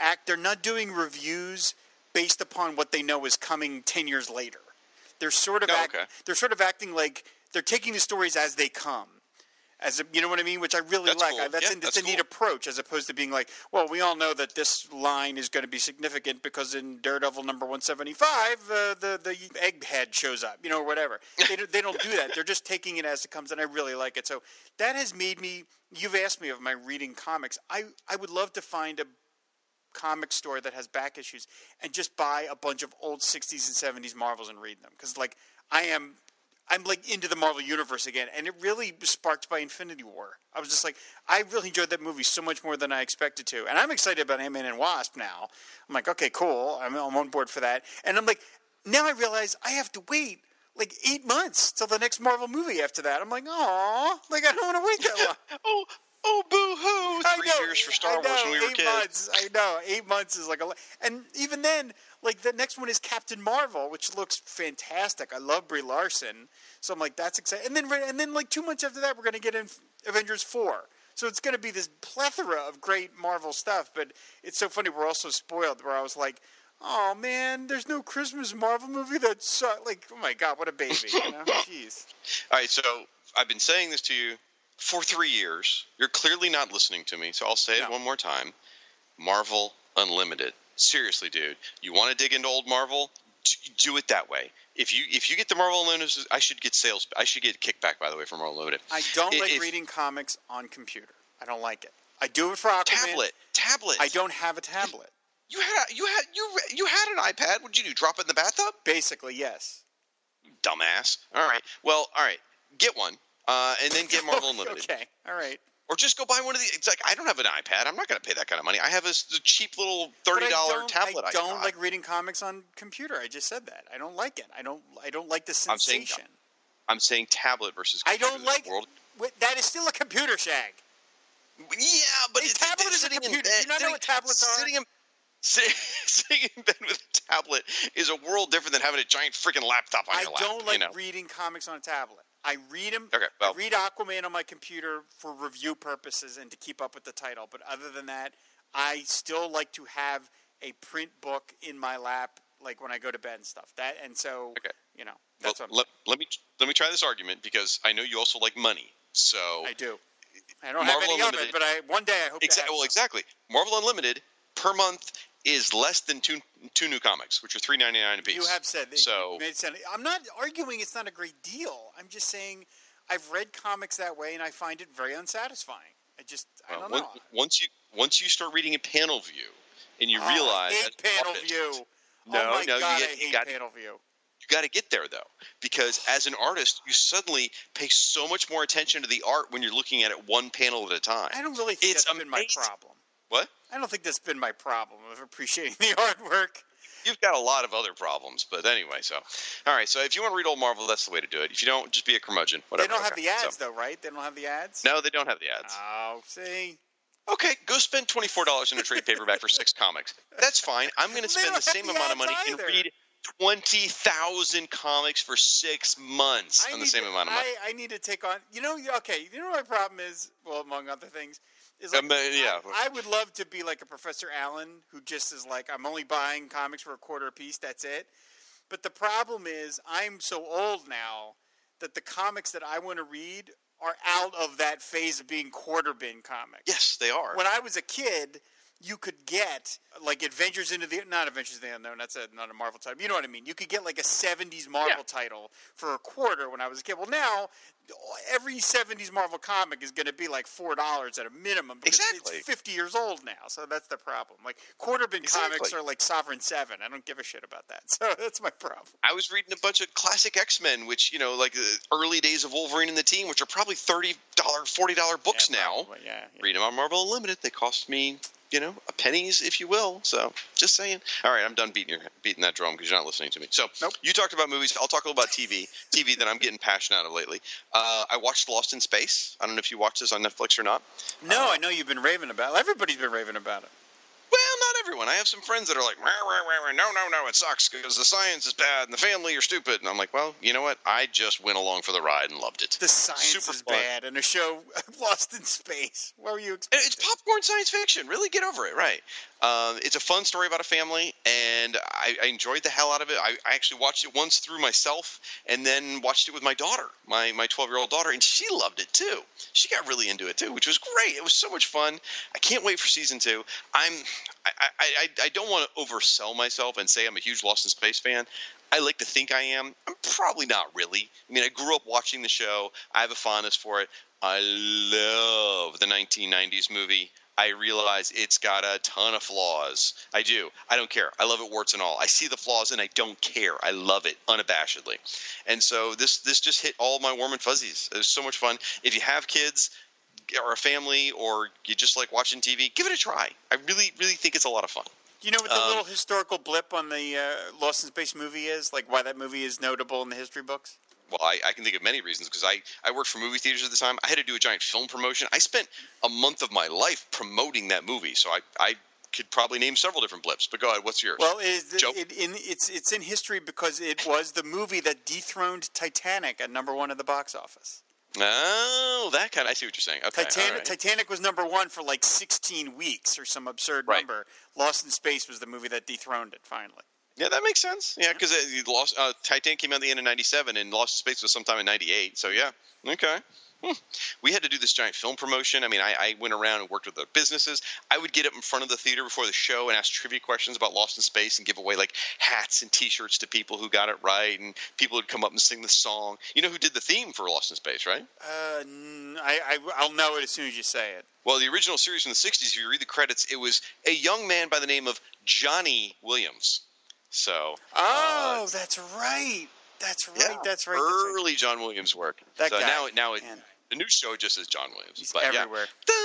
act, they're not doing reviews based upon what they know is coming ten years later. They're sort of Oh, act, okay. they're sort of acting like they're taking the stories as they come. As a, you know what I mean, which I really That's like. cool. I, that's, Yeah, a, that's that's a neat approach as opposed to being like, well, we all know that this line is going to be significant because in Daredevil number 175, uh, the, the egghead shows up, you know, or whatever. They, don't- they don't do that. They're just taking it as it comes, and I really like it. So that has made me, you've asked me of my reading comics. I, I would love to find a comic store that has back issues and just buy a bunch of old 60s and 70s Marvels and read them. Because, like, I am I'm like into the Marvel universe again, and it really was sparked by Infinity War. I was just like, I really enjoyed that movie so much more than I expected to, and I'm excited about Ant Man and Wasp now. I'm like, okay, cool, I'm, I'm on board for that, and I'm like, now I realize I have to wait like eight months till the next Marvel movie after that. I'm like, oh, like I don't want to wait that long. Oh, oh, boo hoo! Three know, years for Star Wars when we were eight kids. Months, I know eight months is like a, and even then, like the next one is Captain Marvel, which looks fantastic. I love Brie Larson, so I'm like, that's exciting. And then, and then like two months after that, we're gonna get in Avengers four. So it's going to be this plethora of great Marvel stuff. But it's so funny. We're also spoiled. Where I was like, "Oh man, there's no Christmas Marvel movie that suck." Like, oh my god, what a baby! You know, jeez. All right, so I've been saying this to you for three years. You're clearly not listening to me, so I'll say it one more time. Marvel Unlimited. Seriously, dude. You want to dig into old Marvel? Do it that way. If you if you get the Marvel Unlimited, I should get sales. I should get kickback by the way from Marvel Unlimited. I don't like if- reading comics on computer. I don't like it. I do it for Aquaman. tablet. Tablet. I don't have a tablet. You had a, you had you you had an iPad. What'd you do? Drop it in the bathtub? Basically, yes. Dumbass. All right. Well, all right. Get one. Uh, and then get Marvel Unlimited. okay. All right. Or just go buy one of the. It's like I don't have an iPad. I'm not going to pay that kind of money. I have a, cheap little thirty dollar tablet. I don't got. like reading comics on computer. I just said that. I don't like it. I don't. I don't like the I'm saying- sensation. I'm saying tablet versus. I don't like. World. That is still a computer shag. Yeah, but A it's, tablet it's is a in computer. bed. Do you not know sitting, what tablets are? Sitting in, sit- sitting in bed with a tablet is a world different than having a giant freaking laptop on I your lap. don't like you know? reading comics on a tablet. I read them. Okay, well- I read Aquaman on my computer for review purposes and to keep up with the title. But other than that, I still like to have a print book in my lap, like when I go to bed and stuff. That and so, Okay. you know, Well, that's what let, let me let me try this argument because I know you also like money. So I do. I don't Marvel have any of it, but I one day I hope to Exa- well, some. exactly. Marvel Unlimited per month is less than two two new comics, which are three ninety nine a piece. You have said that so. made it sound- I'm not arguing it's not a great deal. I'm just saying I've read comics that way and I find it very unsatisfying. I just I don't know. once you once you start reading a panel view and you Oh, realize I panel artist- view. No, oh no, you get- you got- panel view. you got to get there though because as an artist you suddenly pay so much more attention to the art when you're looking at it one panel at a time I don't really think It's that's been my problem. What I don't think that's been my problem of appreciating the artwork. you've got a lot of other problems but anyway so all right so if you want to read old marvel that's the way to do it if you don't just be a curmudgeon whatever they don't have okay. the ads So- though, right? They don't have the ads. no they don't have the ads Oh, see. okay go spend $24 in a trade paperback for six comics that's fine i'm going to spend the same the amount of money and either. read 20,000 comics for six months I on the same to, amount of money I, I need to take on. You know, okay. You know what my problem is? Well, among other things, is like uh, yeah. I, I would love to be like a Professor Allen who just is like, I'm only buying comics for a quarter a piece. That's it. But the problem is, I'm so old now that the comics that I want to read are out of that phase of being quarter bin comics. yes they are When I was a kid, you could get like Adventures into the not Adventures into the Unknown. That's a, not a Marvel title. You know what I mean? You could get like a '70s Marvel Yeah. title for a quarter when I was a kid. Well, now every '70s Marvel comic is going to be like four dollars at a minimum because Exactly. it's 50 years old now. So that's the problem. Like quarter bin comics are like Sovereign Seven. I don't give a shit about that. So that's my problem. I was reading a bunch of classic X Men, which you know, like the early days of Wolverine and the Team, which are probably thirty dollar, forty dollar books Yeah, now. probably, yeah, yeah. Read them on Marvel Unlimited. They cost me, you know, a pennies, if you will. So just saying. All right, I'm done beating your beating that drum because you're not listening to me. So Nope. you talked about movies. I'll talk a little about TV. TV that I'm getting passionate of lately. Uh, I watched Lost in Space. I don't know if you watched this on Netflix or not. No, I know you've been raving about. it. Everybody's been raving about it. Not everyone. I have some friends that are like, "Rah, rah, rah, rah, no, no, no, it sucks because the science is bad and the family are stupid. And I'm like, well, you know what? I just went along for the ride and loved it. The science Super is fun. bad, and a show lost in space. What were you expecting? It's popcorn science fiction. Really get over it, right? Um, it's a fun story about a family, and I, I enjoyed the hell out of it. I, I actually watched it once through myself, and then watched it with my daughter, my my 12 year old daughter, and she loved it too. She got really into it too, which was great. It was so much fun. I can't wait for season two. I'm I I, I, don't want to oversell myself and say I'm a huge Lost in Space fan. I like to think I am. I'm probably not really. I mean, I grew up watching the show. I have a fondness for it. I love the 1990s movie. I realize it's got a ton of flaws. I do. I don't care. I love it warts and all. I see the flaws and I don't care. I love it unabashedly. And so this this just hit all my warm and fuzzies. It was so much fun. If you have kids or a family or you just like watching TV, give it a try. I really really think it's a lot of fun. You know what the Um, little historical blip on the uh, Lost in Space movie is? Like why that movie is notable in the history books? Well, I, I can think of many reasons because I, I worked for movie theaters at the time. I had to do a giant film promotion. I spent a month of my life promoting that movie, so I, I could probably name several different blips. But go ahead, what's yours? Well, it, it, in, it's it's in history because it was the movie that dethroned Titanic at number one at the box office. Oh, that kind. I see what you're saying. Okay, Titanic, right. Titanic was number one for like 16 weeks or some absurd Right. number. Lost in Space was the movie that dethroned it finally. yeah, that makes sense. Yeah, because lost uh, Titanic came out at the end of '97, and Lost in Space was sometime in '98. So yeah, okay. Hmm. We had to do this giant film promotion. I mean, I, I went around and worked with the businesses. I would get up in front of the theater before the show and ask trivia questions about Lost in Space and give away like hats and T-shirts to people who got it right, and people would come up and sing the song. You know who did the theme for Lost in Space, right? Uh, I, I, I'll know it as soon as you say it. Well, the original series from the '60s, if you read the credits, it was a young man by the name of Johnny Williams. So, Oh, uh, that's right. That's right. Yeah. That's right. Early that's right. John Williams work. That so guy, now, now it, the new show just is John Williams. He's but, everywhere. Yeah.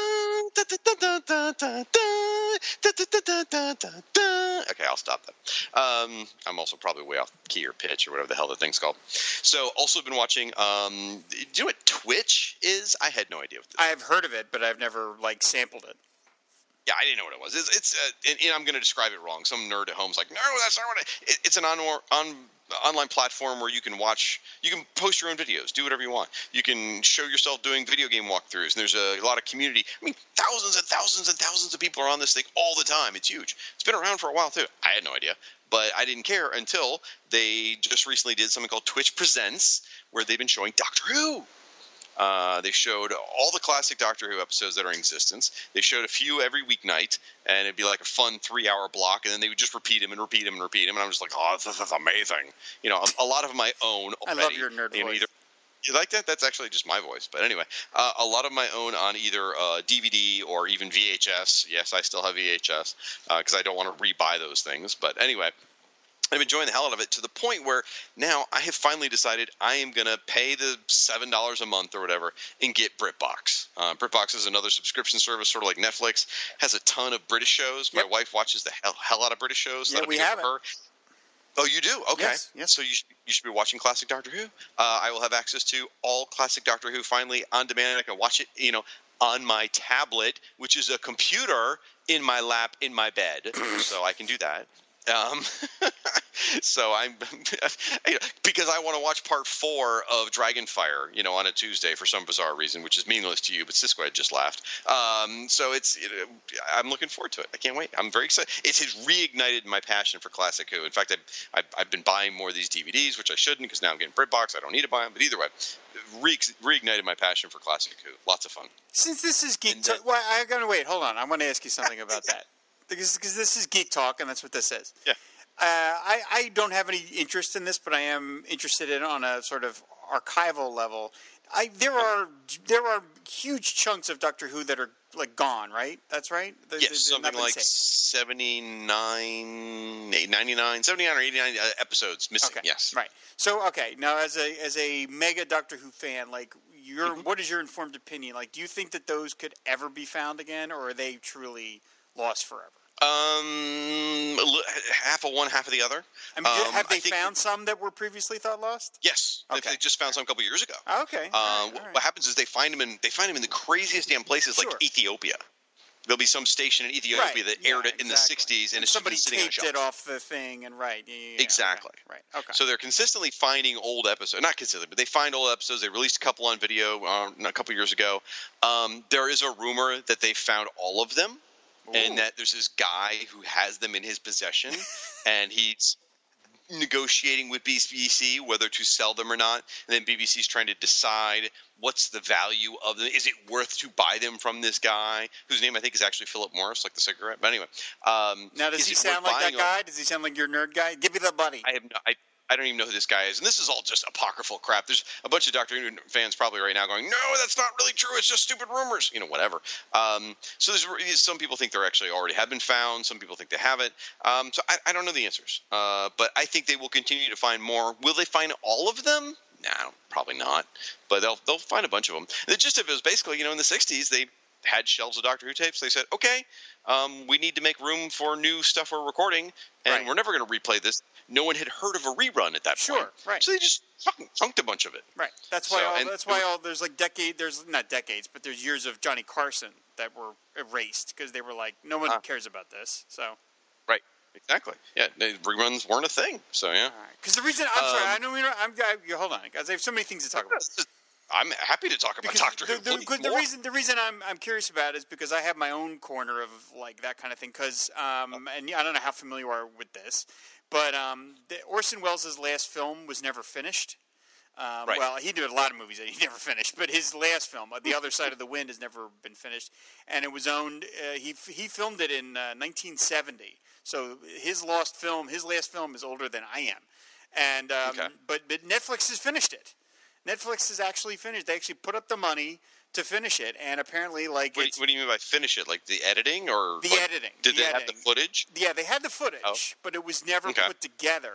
Okay, I'll stop that. Um, I'm also probably way off key or pitch or whatever the hell the thing's called. So, also been watching. Um, do you know what Twitch is? I had no idea. What this I've heard of it, but I've never like sampled it. Yeah, I didn't know what it was. It's, it's uh, and, and, I'm going to describe it wrong. Some nerd at home's like, no, that's not what it, it, it's an on, on online platform where you can watch, you can post your own videos, do whatever you want. You can show yourself doing video game walkthroughs, and there's a, lot of community. I mean, thousands and thousands and thousands of people are on this thing all the time. It's huge. It's been around for a while too. I had no idea, but I didn't care until they just recently did something called Twitch Presents, where they've been showing Doctor Who. Uh, they showed all the classic Doctor Who episodes that are in existence. They showed a few every weeknight, and it'd be like a fun three-hour block, and then they would just repeat them and repeat them and repeat them, and I'm just like, oh, this is amazing. You know, a, a lot of my own. I love your nerd you know, voice. either- you like that? That's actually just my voice. But anyway, uh, a lot of my own on either uh, DVD or even VHS. Yes, I still have VHS because I don't want to rebuy those things. But anyway, I'm enjoying the hell out of it to the point where now I have finally decided I am going to pay the seven dollars a month or whatever and get BritBox. Uh, BritBox is another subscription service, sort of like Netflix. Has a ton of British shows. My Yep. wife watches the hell, hell out of British shows. Yeah, we have her. Oh, you do? Okay. Yes, yes. So you should, you should be watching classic Doctor Who. Uh, I will have access to all classic Doctor Who finally on demand. I can watch it, you know, on my tablet, which is a computer in my lap in my bed, so I can do that. Um, so I'm you know, because I want to watch part four of Dragonfire, you know, on a Tuesday for some bizarre reason, which is meaningless to you, but Cisco had just laughed. Um, so it's it, I'm looking forward to it. I can't wait. I'm very excited. It has reignited my passion for classic Who. In fact, I've, I've, I've been buying more of these DVDs, which I shouldn't because now I'm getting BritBox. I don't need to buy them, but either way, re- reignited my passion for classic Who. Lots of fun. Since this is geek, then- well, I gotta wait. Hold on. I want to ask you something about that. Because this is geek talk, and that's what this is. Yeah. Uh, I I don't have any interest in this, but I am interested in on a sort of archival level. I there are there are huge chunks of Doctor Who that are like gone, right? That's right. They're- Yes, they've something like saved. 79, 99, 79 or 89 uh, episodes missing. Okay. Yes. Right. So okay, now as a as a mega Doctor Who fan, like your Mm-hmm. what is your informed opinion? Like, do you think that those could ever be found again, or are they truly lost forever? Um, half of one, half of the other. I mean, Um, have they found some that were previously thought lost? Yes, they- Okay. they just found some a couple years ago. Okay. Um, right, what- right. What happens is they find them in they find them in the craziest damn places Sure. like Ethiopia. There'll be some station in Ethiopia Right, that yeah, aired it in exactly. the '60s, and, it's somebody taped it off the thing, and right, yeah, yeah, yeah, Exactly. Right. right, Okay. So they're consistently finding old episodes. Not consistently, but they find old episodes. They released a couple on video um, a couple years ago. Um, there is a rumor that they found all of them, and that there's this guy who has them in his possession, and he's negotiating with BBC whether to sell them or not. And then BBC's trying to decide what's the value of them. Is it worth to buy them from this guy whose name I think is actually Philip Morris, like the cigarette? But anyway, um, now, does he sound like that them? guy? Does he sound like your nerd guy? Give me the buddy. I have no, I, I don't even know who this guy is, and this is all just apocryphal crap. There's a bunch of Doctor Who fans probably right now going, "No, that's not really true. It's just stupid rumors." You know, whatever. Um, so there's some people think they're actually already have been found. Some people think they haven't. Um, so I, I don't know the answers, uh, but I think they will continue to find more. Will they find all of them? No, probably not. But they'll they'll find a bunch of them. The gist of it was basically, you know, in the '60s they had shelves of Doctor Who tapes. They said, "Okay, um, we need to make room for new stuff we're recording, and Right. we're never going to replay this." No one had heard of a rerun at that Sure, point, right. So they just fucking chunked a bunch of it. Right. That's why. So, all, and- that's why all there's like decade. There's not decades, but there's years of Johnny Carson that were erased because they were like, no one Ah. cares about this. So. Right. Exactly. Yeah. Reruns weren't a thing. So yeah. Because the reason I'm sorry, Um, I know you know, I'm. I, you- hold on, guys. I have so many things to talk about. I'm happy to talk about Because Doctor the, Who. the, the more. reason the reason I'm I'm curious about it is because I have my own corner of like that kind of thing. Because um, and I don't know how familiar you are with this, but um, the, Orson Welles' last film was never finished. Um, Right. Well, he did a lot of movies that he never finished, but his last film, The Other Side of the Wind, has never been finished, and it was owned. Uh, he he filmed it in uh, 1970, so his lost film, his last film, is older than I am, and um, Okay. but but Netflix has finished it. Netflix has actually finished. They actually put up the money to finish it, and apparently, like What, what do you mean by finish it? Like the editing or the like, editing. Did the they editing. have the footage? Yeah, they had the footage, Oh. but it was never Okay. put together.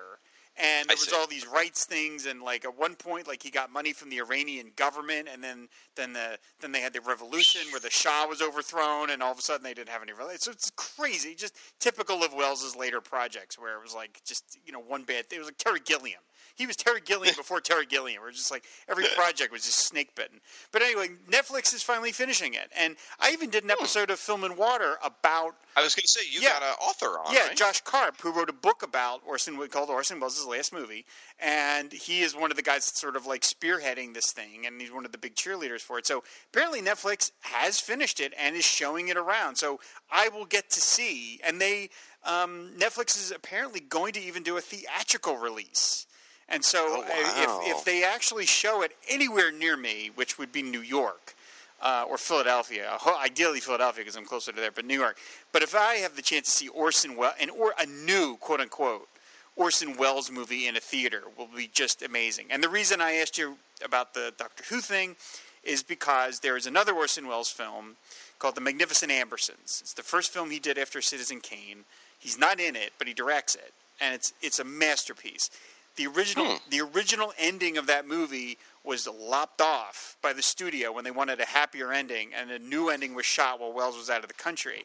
And I there was see. all these rights things, and like at one point, like he got money from the Iranian government, and then then the then they had the revolution where the Shah was overthrown, and all of a sudden they didn't have any. rela- So it's crazy, just typical of Welles's later projects, where it was like just you know one bit. It was like Terry Gilliam. He was Terry Gilliam before Terry Gilliam. Where it was just like every project was just snake bitten. But anyway, Netflix is finally finishing it, and I even did an episode of Film and Water about I was going to say you Yeah. got an author on. yeah, right? Josh Karp, who wrote a book about Orson called Orson Welles' last movie, and he is one of the guys that's sort of like spearheading this thing, and he's one of the big cheerleaders for it. So apparently Netflix has finished it and is showing it around. So I will get to see, and they um, Netflix is apparently going to even do a theatrical release. And so, Oh, wow. if, if they actually show it anywhere near me, which would be New York, uh, or Philadelphia. Ideally, Philadelphia because I'm closer to there, but New York. But if I have the chance to see Orson Welles and or a new quote unquote Orson Welles movie in a theater, will be just amazing. And the reason I asked you about the Doctor Who thing is because there is another Orson Welles film called The Magnificent Ambersons. It's the first film he did after Citizen Kane. He's not in it, but he directs it, and it's it's a masterpiece. The original hmm. the original ending of that movie was lopped off by the studio when they wanted a happier ending, and a new ending was shot while Welles was out of the country.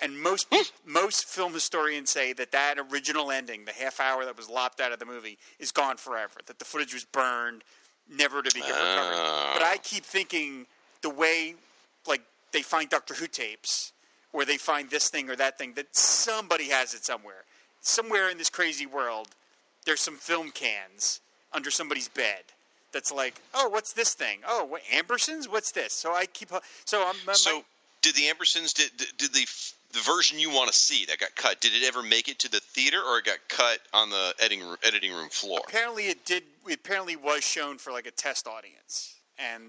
And most hmm. most film historians say that that original ending, the half hour that was lopped out of the movie, is gone forever. That the footage was burned, never to be recovered. But I ah. keep thinking the way, like they find Doctor Who tapes, or they find this thing or that thing, that somebody has it somewhere. Somewhere in this crazy world, there's some film cans under somebody's bed. That's like, oh, what's this thing? Oh, what Ambersons? What's this? So I keep. So I'm. my- So did the Ambersons did did, did the the version you want to see that got cut? Did it ever make it to the theater, or it got cut on the editing room, editing room floor? apparently it did. It apparently was shown for like a test audience, and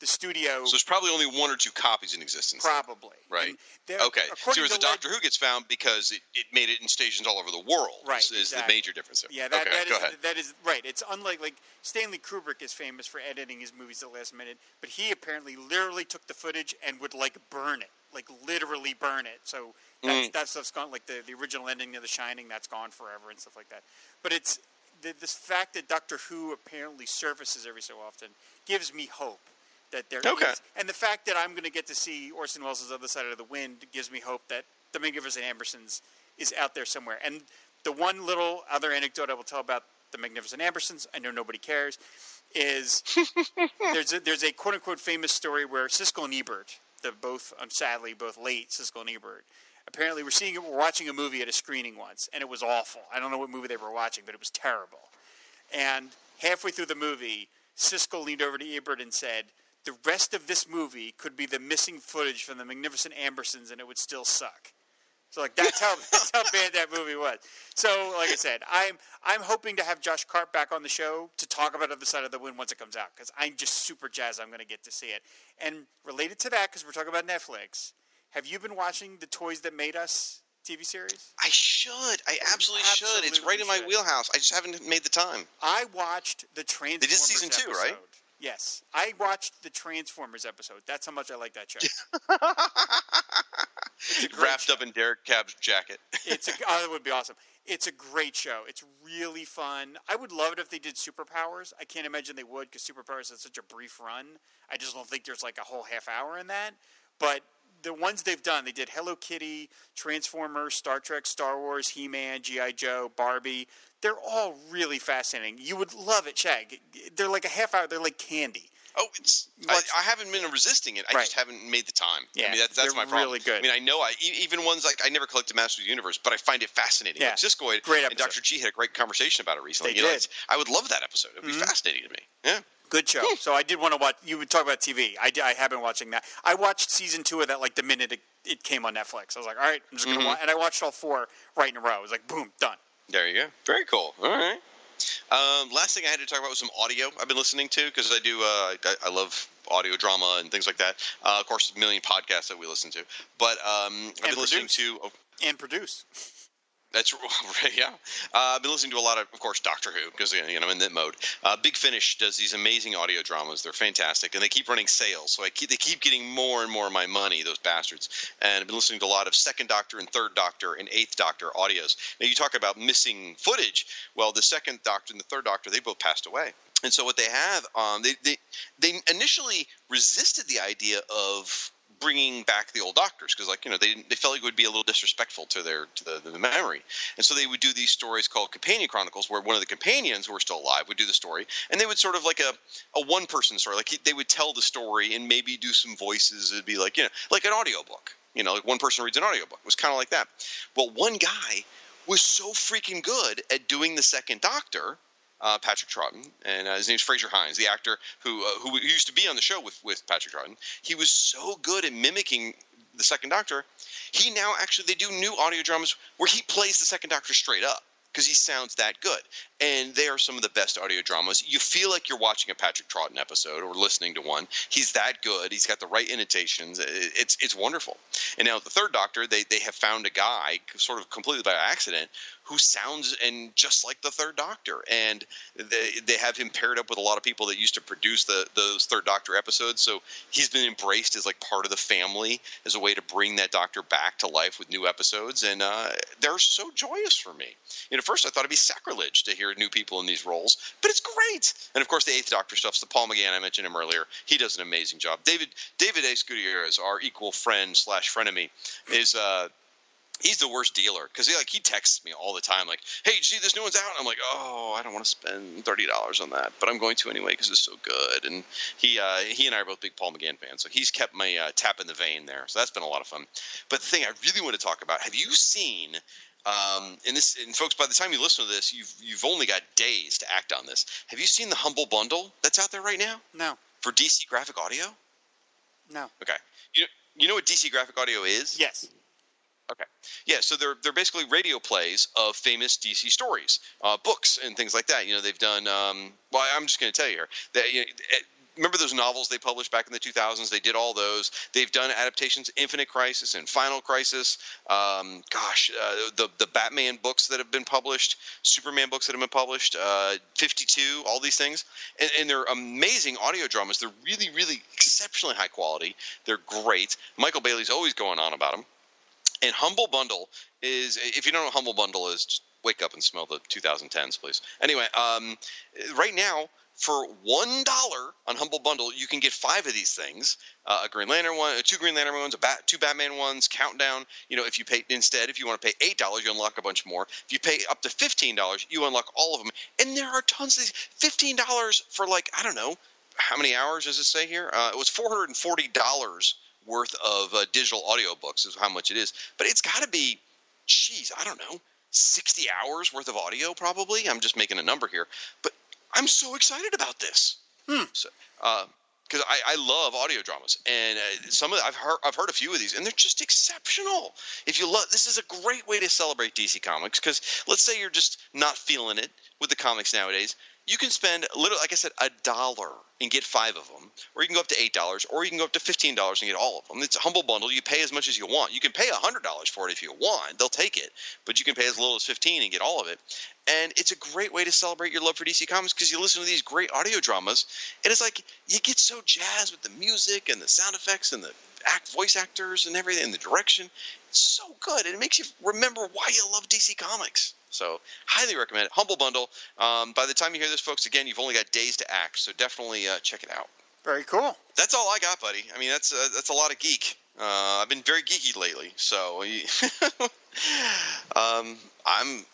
the studio So there's probably only one or two copies in existence. probably Right. Okay. So to the Doctor Who gets found because it, it made it in stations all over the world. Right, Is, is exactly. the major difference there. Yeah, that, okay, that go is- ahead. that is right. It's unlike like Stanley Kubrick is famous for editing his movies at the last minute, but he apparently literally took the footage and would like burn it, like literally burn it. So that's, mm. that stuff's gone. Like the, the original ending of The Shining, that's gone forever and stuff like that. But it's the, this fact that Doctor Who apparently surfaces every so often gives me hope that there is. Okay. and the fact that I'm going to get to see Orson Welles' Other Side of the Wind gives me hope that the Magnificent Ambersons is out there somewhere. And the one little other anecdote I will tell about the Magnificent Ambersons, I know nobody cares, is there's a, there's a quote unquote famous story where Siskel and Ebert, the both um, sadly both late Siskel and Ebert, apparently were seeing were watching a movie at a screening once, and it was awful. I don't know what movie they were watching, but it was terrible. And halfway through the movie, Siskel leaned over to Ebert and said, "The rest of this movie could be the missing footage from the Magnificent Ambersons, and it would still suck." So like that's how that's how bad that movie was. So like I said, I'm I'm hoping to have Josh Karp back on the show to talk about Other Side of the Wind once it comes out because I'm just super jazzed. I'm going to get to see it. And related to that, because we're talking about Netflix, have you been watching the Toys That Made Us TV series? I should. I absolutely, should. It's right in my wheelhouse. I just haven't made the time. I watched the Transformers. They did season two, right? Yes, I watched the Transformers episode. That's how much I like that show. it's Wrapped show. up in Derek Cab's jacket. It's a, oh, that would be awesome. It's a great show. It's really fun. I would love it if they did superpowers. I can't imagine they would because superpowers had such a brief run. I just don't think there's like a whole half hour in that. But the ones they've done, they did Hello Kitty, Transformers, Star Trek, Star Wars, He Man, G.I. Joe, Barbie. They're all really fascinating. You would love it, Shag. They're like a half hour. They're like candy. Oh, it's. I, I haven't been resisting it. I Right. just haven't made the time. Yeah, I mean, that's, my problem. really good. I mean, I know I even ones like I never collected Masters of the Universe, but I find it fascinating. Yeah. Like Siskoid Great and. Dr. G had a great conversation about it recently. They you did. it's- I would love that episode. It would be mm-hmm. fascinating to me. Yeah. Good show. so I did want to watch. You would talk about TV. I, I have been watching that. I watched season two of that like the minute it, it came on Netflix. I was like, all right, I'm just gonna watch. And I watched all four right in a row. I was like, boom, done. There you go. Very cool. All right. Um, last thing I had to talk about was some audio I've been listening to because I do. Uh, I, I love audio drama and things like that. Uh, of course, a million podcasts that we listen to. But um, I've been listening to. Oh, And produce. That's yeah. Uh, I've been listening to a lot of, of course, Doctor Who because you know I'm in that mode. Uh, Big Finish does these amazing audio dramas. They're fantastic, and they keep running sales, so I keep they keep getting more and more of my money. Those bastards. And I've been listening to a lot of Second Doctor and Third Doctor and Eighth Doctor audios. Now you talk about missing footage. Well, the Second Doctor and the Third Doctor they both passed away. And so what they have, um, they, they they initially resisted the idea of bringing back the old doctors because like you know they they felt like it would be a little disrespectful to their to the, the memory. And so they would do these stories called companion chronicles where one of the companions who were still alive would do the story and they would sort of like a, a one person story. Like he, they would tell the story and maybe do some voices. It'd be like you know like an audiobook you know like one person reads an audiobook. It was kind of like that. Well one guy was so freaking good at doing the second doctor uh, Patrick Troughton, and uh, his name's Frazer Hines, the actor who uh, who used to be on the show with with Patrick Troughton. He was so good at mimicking the Second Doctor. He now actually they do new audio dramas where he plays the Second Doctor straight up because he sounds that good. And they are some of the best audio dramas. You feel like you're watching a Patrick Troughton episode or listening to one. He's that good. He's got the right intonations. It's it's wonderful. And now the Third Doctor, they they have found a guy sort of completely by accident who sounds and just like the Third Doctor, and they they have him paired up with a lot of people that used to produce the those Third Doctor episodes. So he's been embraced as like part of the family as a way to bring that Doctor back to life with new episodes, and uh, they're so joyous for me. You know, first I thought it'd be sacrilege to hear new people in these roles, but it's great. And of course, the Eighth Doctor stuff's the Paul McGann I mentioned him earlier. He does an amazing job. David David A. Gutierrez, our equal friend slash frenemy, is. Uh, he's the worst dealer because he like he texts me all the time like hey did you see this new one's out? And i'm like oh i don't want to spend $30 on that but i'm going to anyway because it's so good. And he uh, he and i are both big paul mcgann fans so he's kept my uh, tap in the vein there so that's been a lot of fun. But the thing i really want to talk about have you seen um, and this and folks by the time you listen to this you've you've only got days to act on this. Have you seen the humble bundle that's out there right now? No, for dc graphic audio? No. okay. You, you know what dc graphic audio is? Yes. Okay. Yeah, so they're they're basically radio plays of famous DC stories, uh, books, and things like that. You know, they've done. Um, well, I'm just going to tell you here that you know, eh, remember those novels they published back in the 2000s? They did all those. They've done adaptations, Infinite Crisis and Final Crisis. Um, gosh, uh, the the Batman books that have been published, Superman books that have been published, uh, 52, all these things, and, and they're amazing audio dramas. They're really, really exceptionally high quality. They're great. Michael Bailey's always going on about them. And Humble Bundle is, if you don't know what Humble Bundle is, just wake up and smell the 2010s, please. Anyway, um, right now for one dollar on Humble Bundle, you can get five of these things: uh, a Green Lantern one, uh, two Green Lantern ones, a bat, two Batman ones. Countdown. You know, if you pay instead, if you want to pay eight dollars, you unlock a bunch more. If you pay up to fifteen dollars, you unlock all of them. And there are tons of these. Fifteen dollars for like I don't know how many hours does it say here? Uh, it was four hundred and forty dollars worth of uh, digital audiobooks is how much it is. But it's got to be, geez, I don't know, sixty hours worth of audio probably. I'm just making a number here, but I'm so excited about this. Hmm. So, because I, I love audio dramas, and uh, some of I've heard I've heard a few of these, and they're just exceptional. If you love, this is a great way to celebrate DC Comics. Because let's say you're just not feeling it with the comics nowadays, you can spend literally, like I said, a dollar and get five of them, or you can go up to eight dollars, or you can go up to fifteen dollars and get all of them. It's a humble bundle. You pay as much as you want. You can pay a hundred dollars for it if you want; they'll take it. But you can pay as little as fifteen and get all of it. And it's a great way to celebrate your love for DC Comics because you listen to these great audio dramas, and it's like you get so jazzed with the music and the sound effects and the act voice actors and everything, and the direction. It's so good, and it makes you remember why you love DC Comics. So, highly recommend it. Humble Bundle. Um, by the time you hear this, folks, again, you've only got days to act, so definitely uh, check it out. Very cool. That's all I got, buddy. I mean, that's uh, that's a lot of geek. Uh, I've been very geeky lately, so um, I'm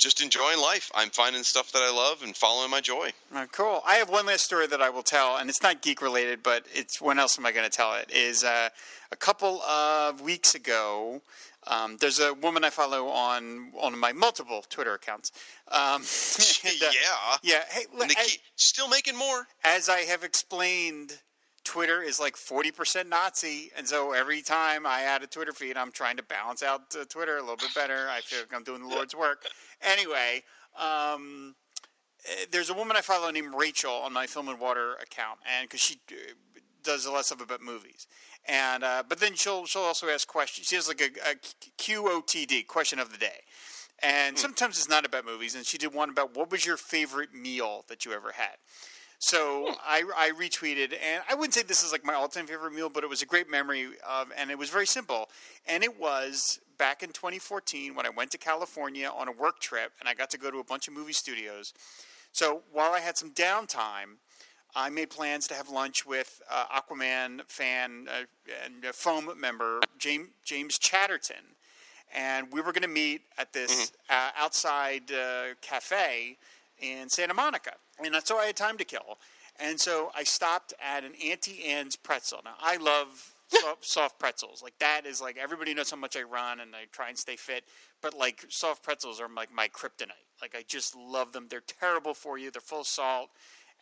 just enjoying life. I'm finding stuff that I love and following my joy. Uh, cool. I have one last story that I will tell, and it's not geek related, but it's when else am I going to tell it? Is uh, a couple of weeks ago. Um, there's a woman I follow on on my multiple Twitter accounts. Um, and, uh, yeah, yeah. Hey, And they I- keep still making more. as I have explained, Twitter is like 40% Nazi. And so every time I add a Twitter feed, I'm trying to balance out uh, Twitter a little bit better. I feel like I'm doing the Lord's work. Anyway, um, eh, there's a woman I follow named Rachel on my Film and Water account, and because she uh, does a lot of stuff about movies. And uh, but then she'll she'll also ask questions. She has like a, a QOTD question of the day, and sometimes it's not about movies. And she did one about what was your favorite meal that you ever had. So I, I retweeted, and I wouldn't say this is like my all-time favorite meal, but it was a great memory of, and it was very simple. And it was back in 2014 when I went to California on a work trip, and I got to go to a bunch of movie studios. So while I had some downtime, I made plans to have lunch with uh, Aquaman fan uh, and uh, foam member James, James Chatterton, and we were going to meet at this uh, outside uh, cafe in Santa Monica, and so I had time to kill, and so I stopped at an Auntie Anne's pretzel. Now I love soft, soft pretzels, like that is like everybody knows how much I run and I try and stay fit, but like soft pretzels are like my kryptonite. Like I just love them. They're terrible for you. They're full of salt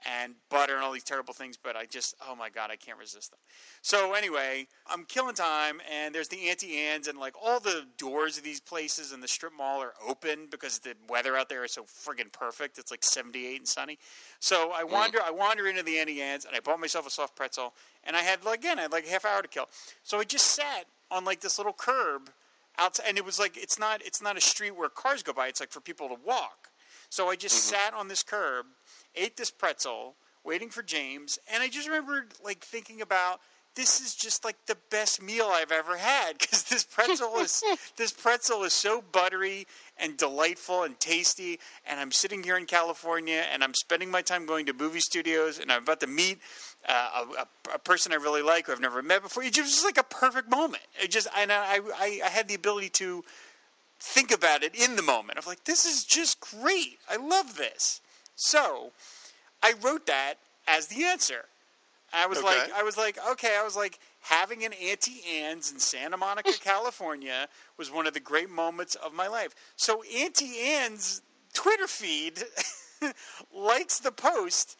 and butter and all these terrible things, but I just, oh my God, I can't resist them. So anyway, I'm killing time, and there's the Auntie Anne's, and like all the doors of these places in the strip mall are open because the weather out there is so friggin' perfect. It's like 78 and sunny. So I hmm. wander, I wander into the Auntie Anne's, and I bought myself a soft pretzel, and I had, like, again, I had like a half hour to kill. So I just sat on like this little curb outside, and it was like, it's not, it's not a street where cars go by. It's like for people to walk. So I just mm-hmm. sat on this curb, ate this pretzel, waiting for James, and I just remembered like thinking about this is just like the best meal I've ever had because this pretzel is this pretzel is so buttery and delightful and tasty. And I'm sitting here in California, and I'm spending my time going to movie studios, and I'm about to meet uh, a, a, person I really like who I've never met before. It just was just like a perfect moment. It just and I, I I had the ability to think about it in the moment of like this is just great. I love this. So I wrote that as the answer. I was Okay. like, I was like, okay, I was like, having an Auntie Anne's in Santa Monica, California, was one of the great moments of my life. So Auntie Anne's Twitter feed likes the post,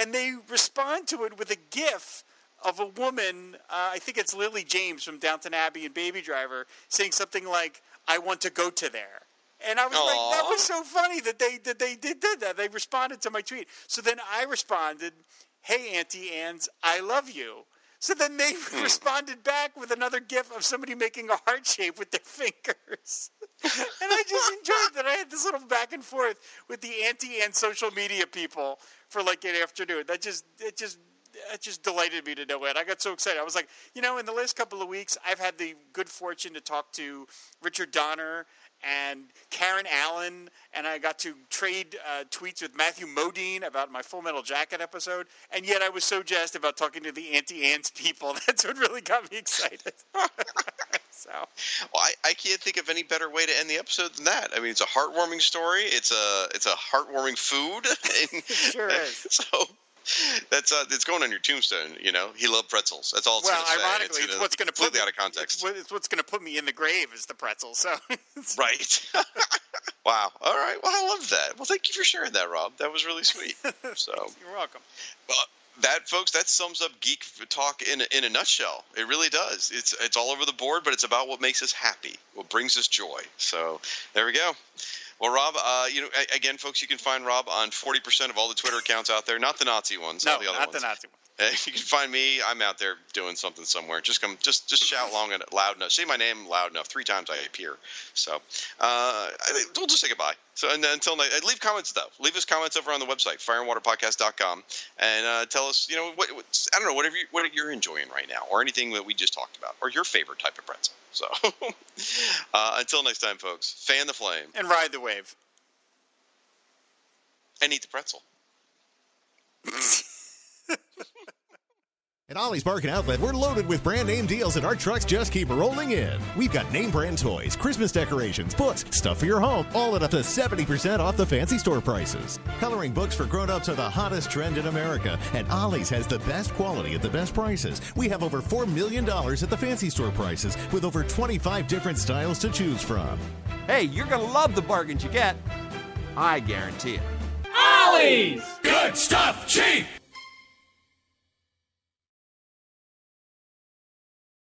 and they respond to it with a GIF of a woman. Uh, I think it's Lily James from Downton Abbey and Baby Driver saying something like, "I want to go to there." And I was like, that was so funny that they that they did, did that. They responded to my tweet. So then I responded "Hey, Auntie Anne's, I love you." So then they hmm. responded back with another gif of somebody making a heart shape with their fingers. and I just enjoyed that I had this little back and forth with the Auntie Anne social media people for like an afternoon. That just it just it just delighted me to no end. I got so excited. I was like, you know, in the last couple of weeks, I've had the good fortune to talk to Richard Donner and Karen Allen, and I got to trade uh, tweets with Matthew Modine about my Full Metal Jacket episode, and yet I was so jazzed about talking to the Auntie Anne's people. That's what really got me excited. so, well, I, I can't think of any better way to end the episode than that. I mean, it's a heartwarming story. It's a it's a heartwarming food. sure is. So that's uh, it's going on your tombstone. You know, he loved pretzels. That's all. It's well, gonna ironically, it's, it's what's going to put me, out of context. It's, it's what's going to put me in the grave is the pretzel. So, right. wow. All right. Well, I love that. Well, thank you for sharing that, Rob. That was really sweet. So you're welcome. Well, that, folks, that sums up geek talk in a, in a nutshell. It really does. It's it's all over the board, but it's about what makes us happy, what brings us joy. So there we go. Well, Rob, uh, you know, again, folks, you can find Rob on 40% of all the Twitter accounts out there, not the Nazi ones, no, all the other not ones. the Nazi ones. You can find me. I'm out there doing something somewhere. Just come, just just shout long and loud enough. Say my name loud enough. Three times I appear. So uh, I we'll just say goodbye. So and until next, leave comments though. Leave us comments over on the website fireandwaterpodcast.com and uh, tell us, you know, what, what I don't know, whatever you, what you're enjoying right now, or anything that we just talked about, or your favorite type of pretzel. So uh, until next time, folks, fan the flame and ride the wave and eat the pretzel. At Ollie's Bargain Outlet, we're loaded with brand name deals and our trucks just keep rolling in. We've got name brand toys, Christmas decorations, books, stuff for your home, all at up to 70% off the fancy store prices. Coloring books for grown-ups are the hottest trend in America, and Ollie's has the best quality at the best prices. We have over $4 million at the fancy store prices with over 25 different styles to choose from. Hey, you're going to love the bargains you get. I guarantee it. Ollie's! Good stuff, cheap!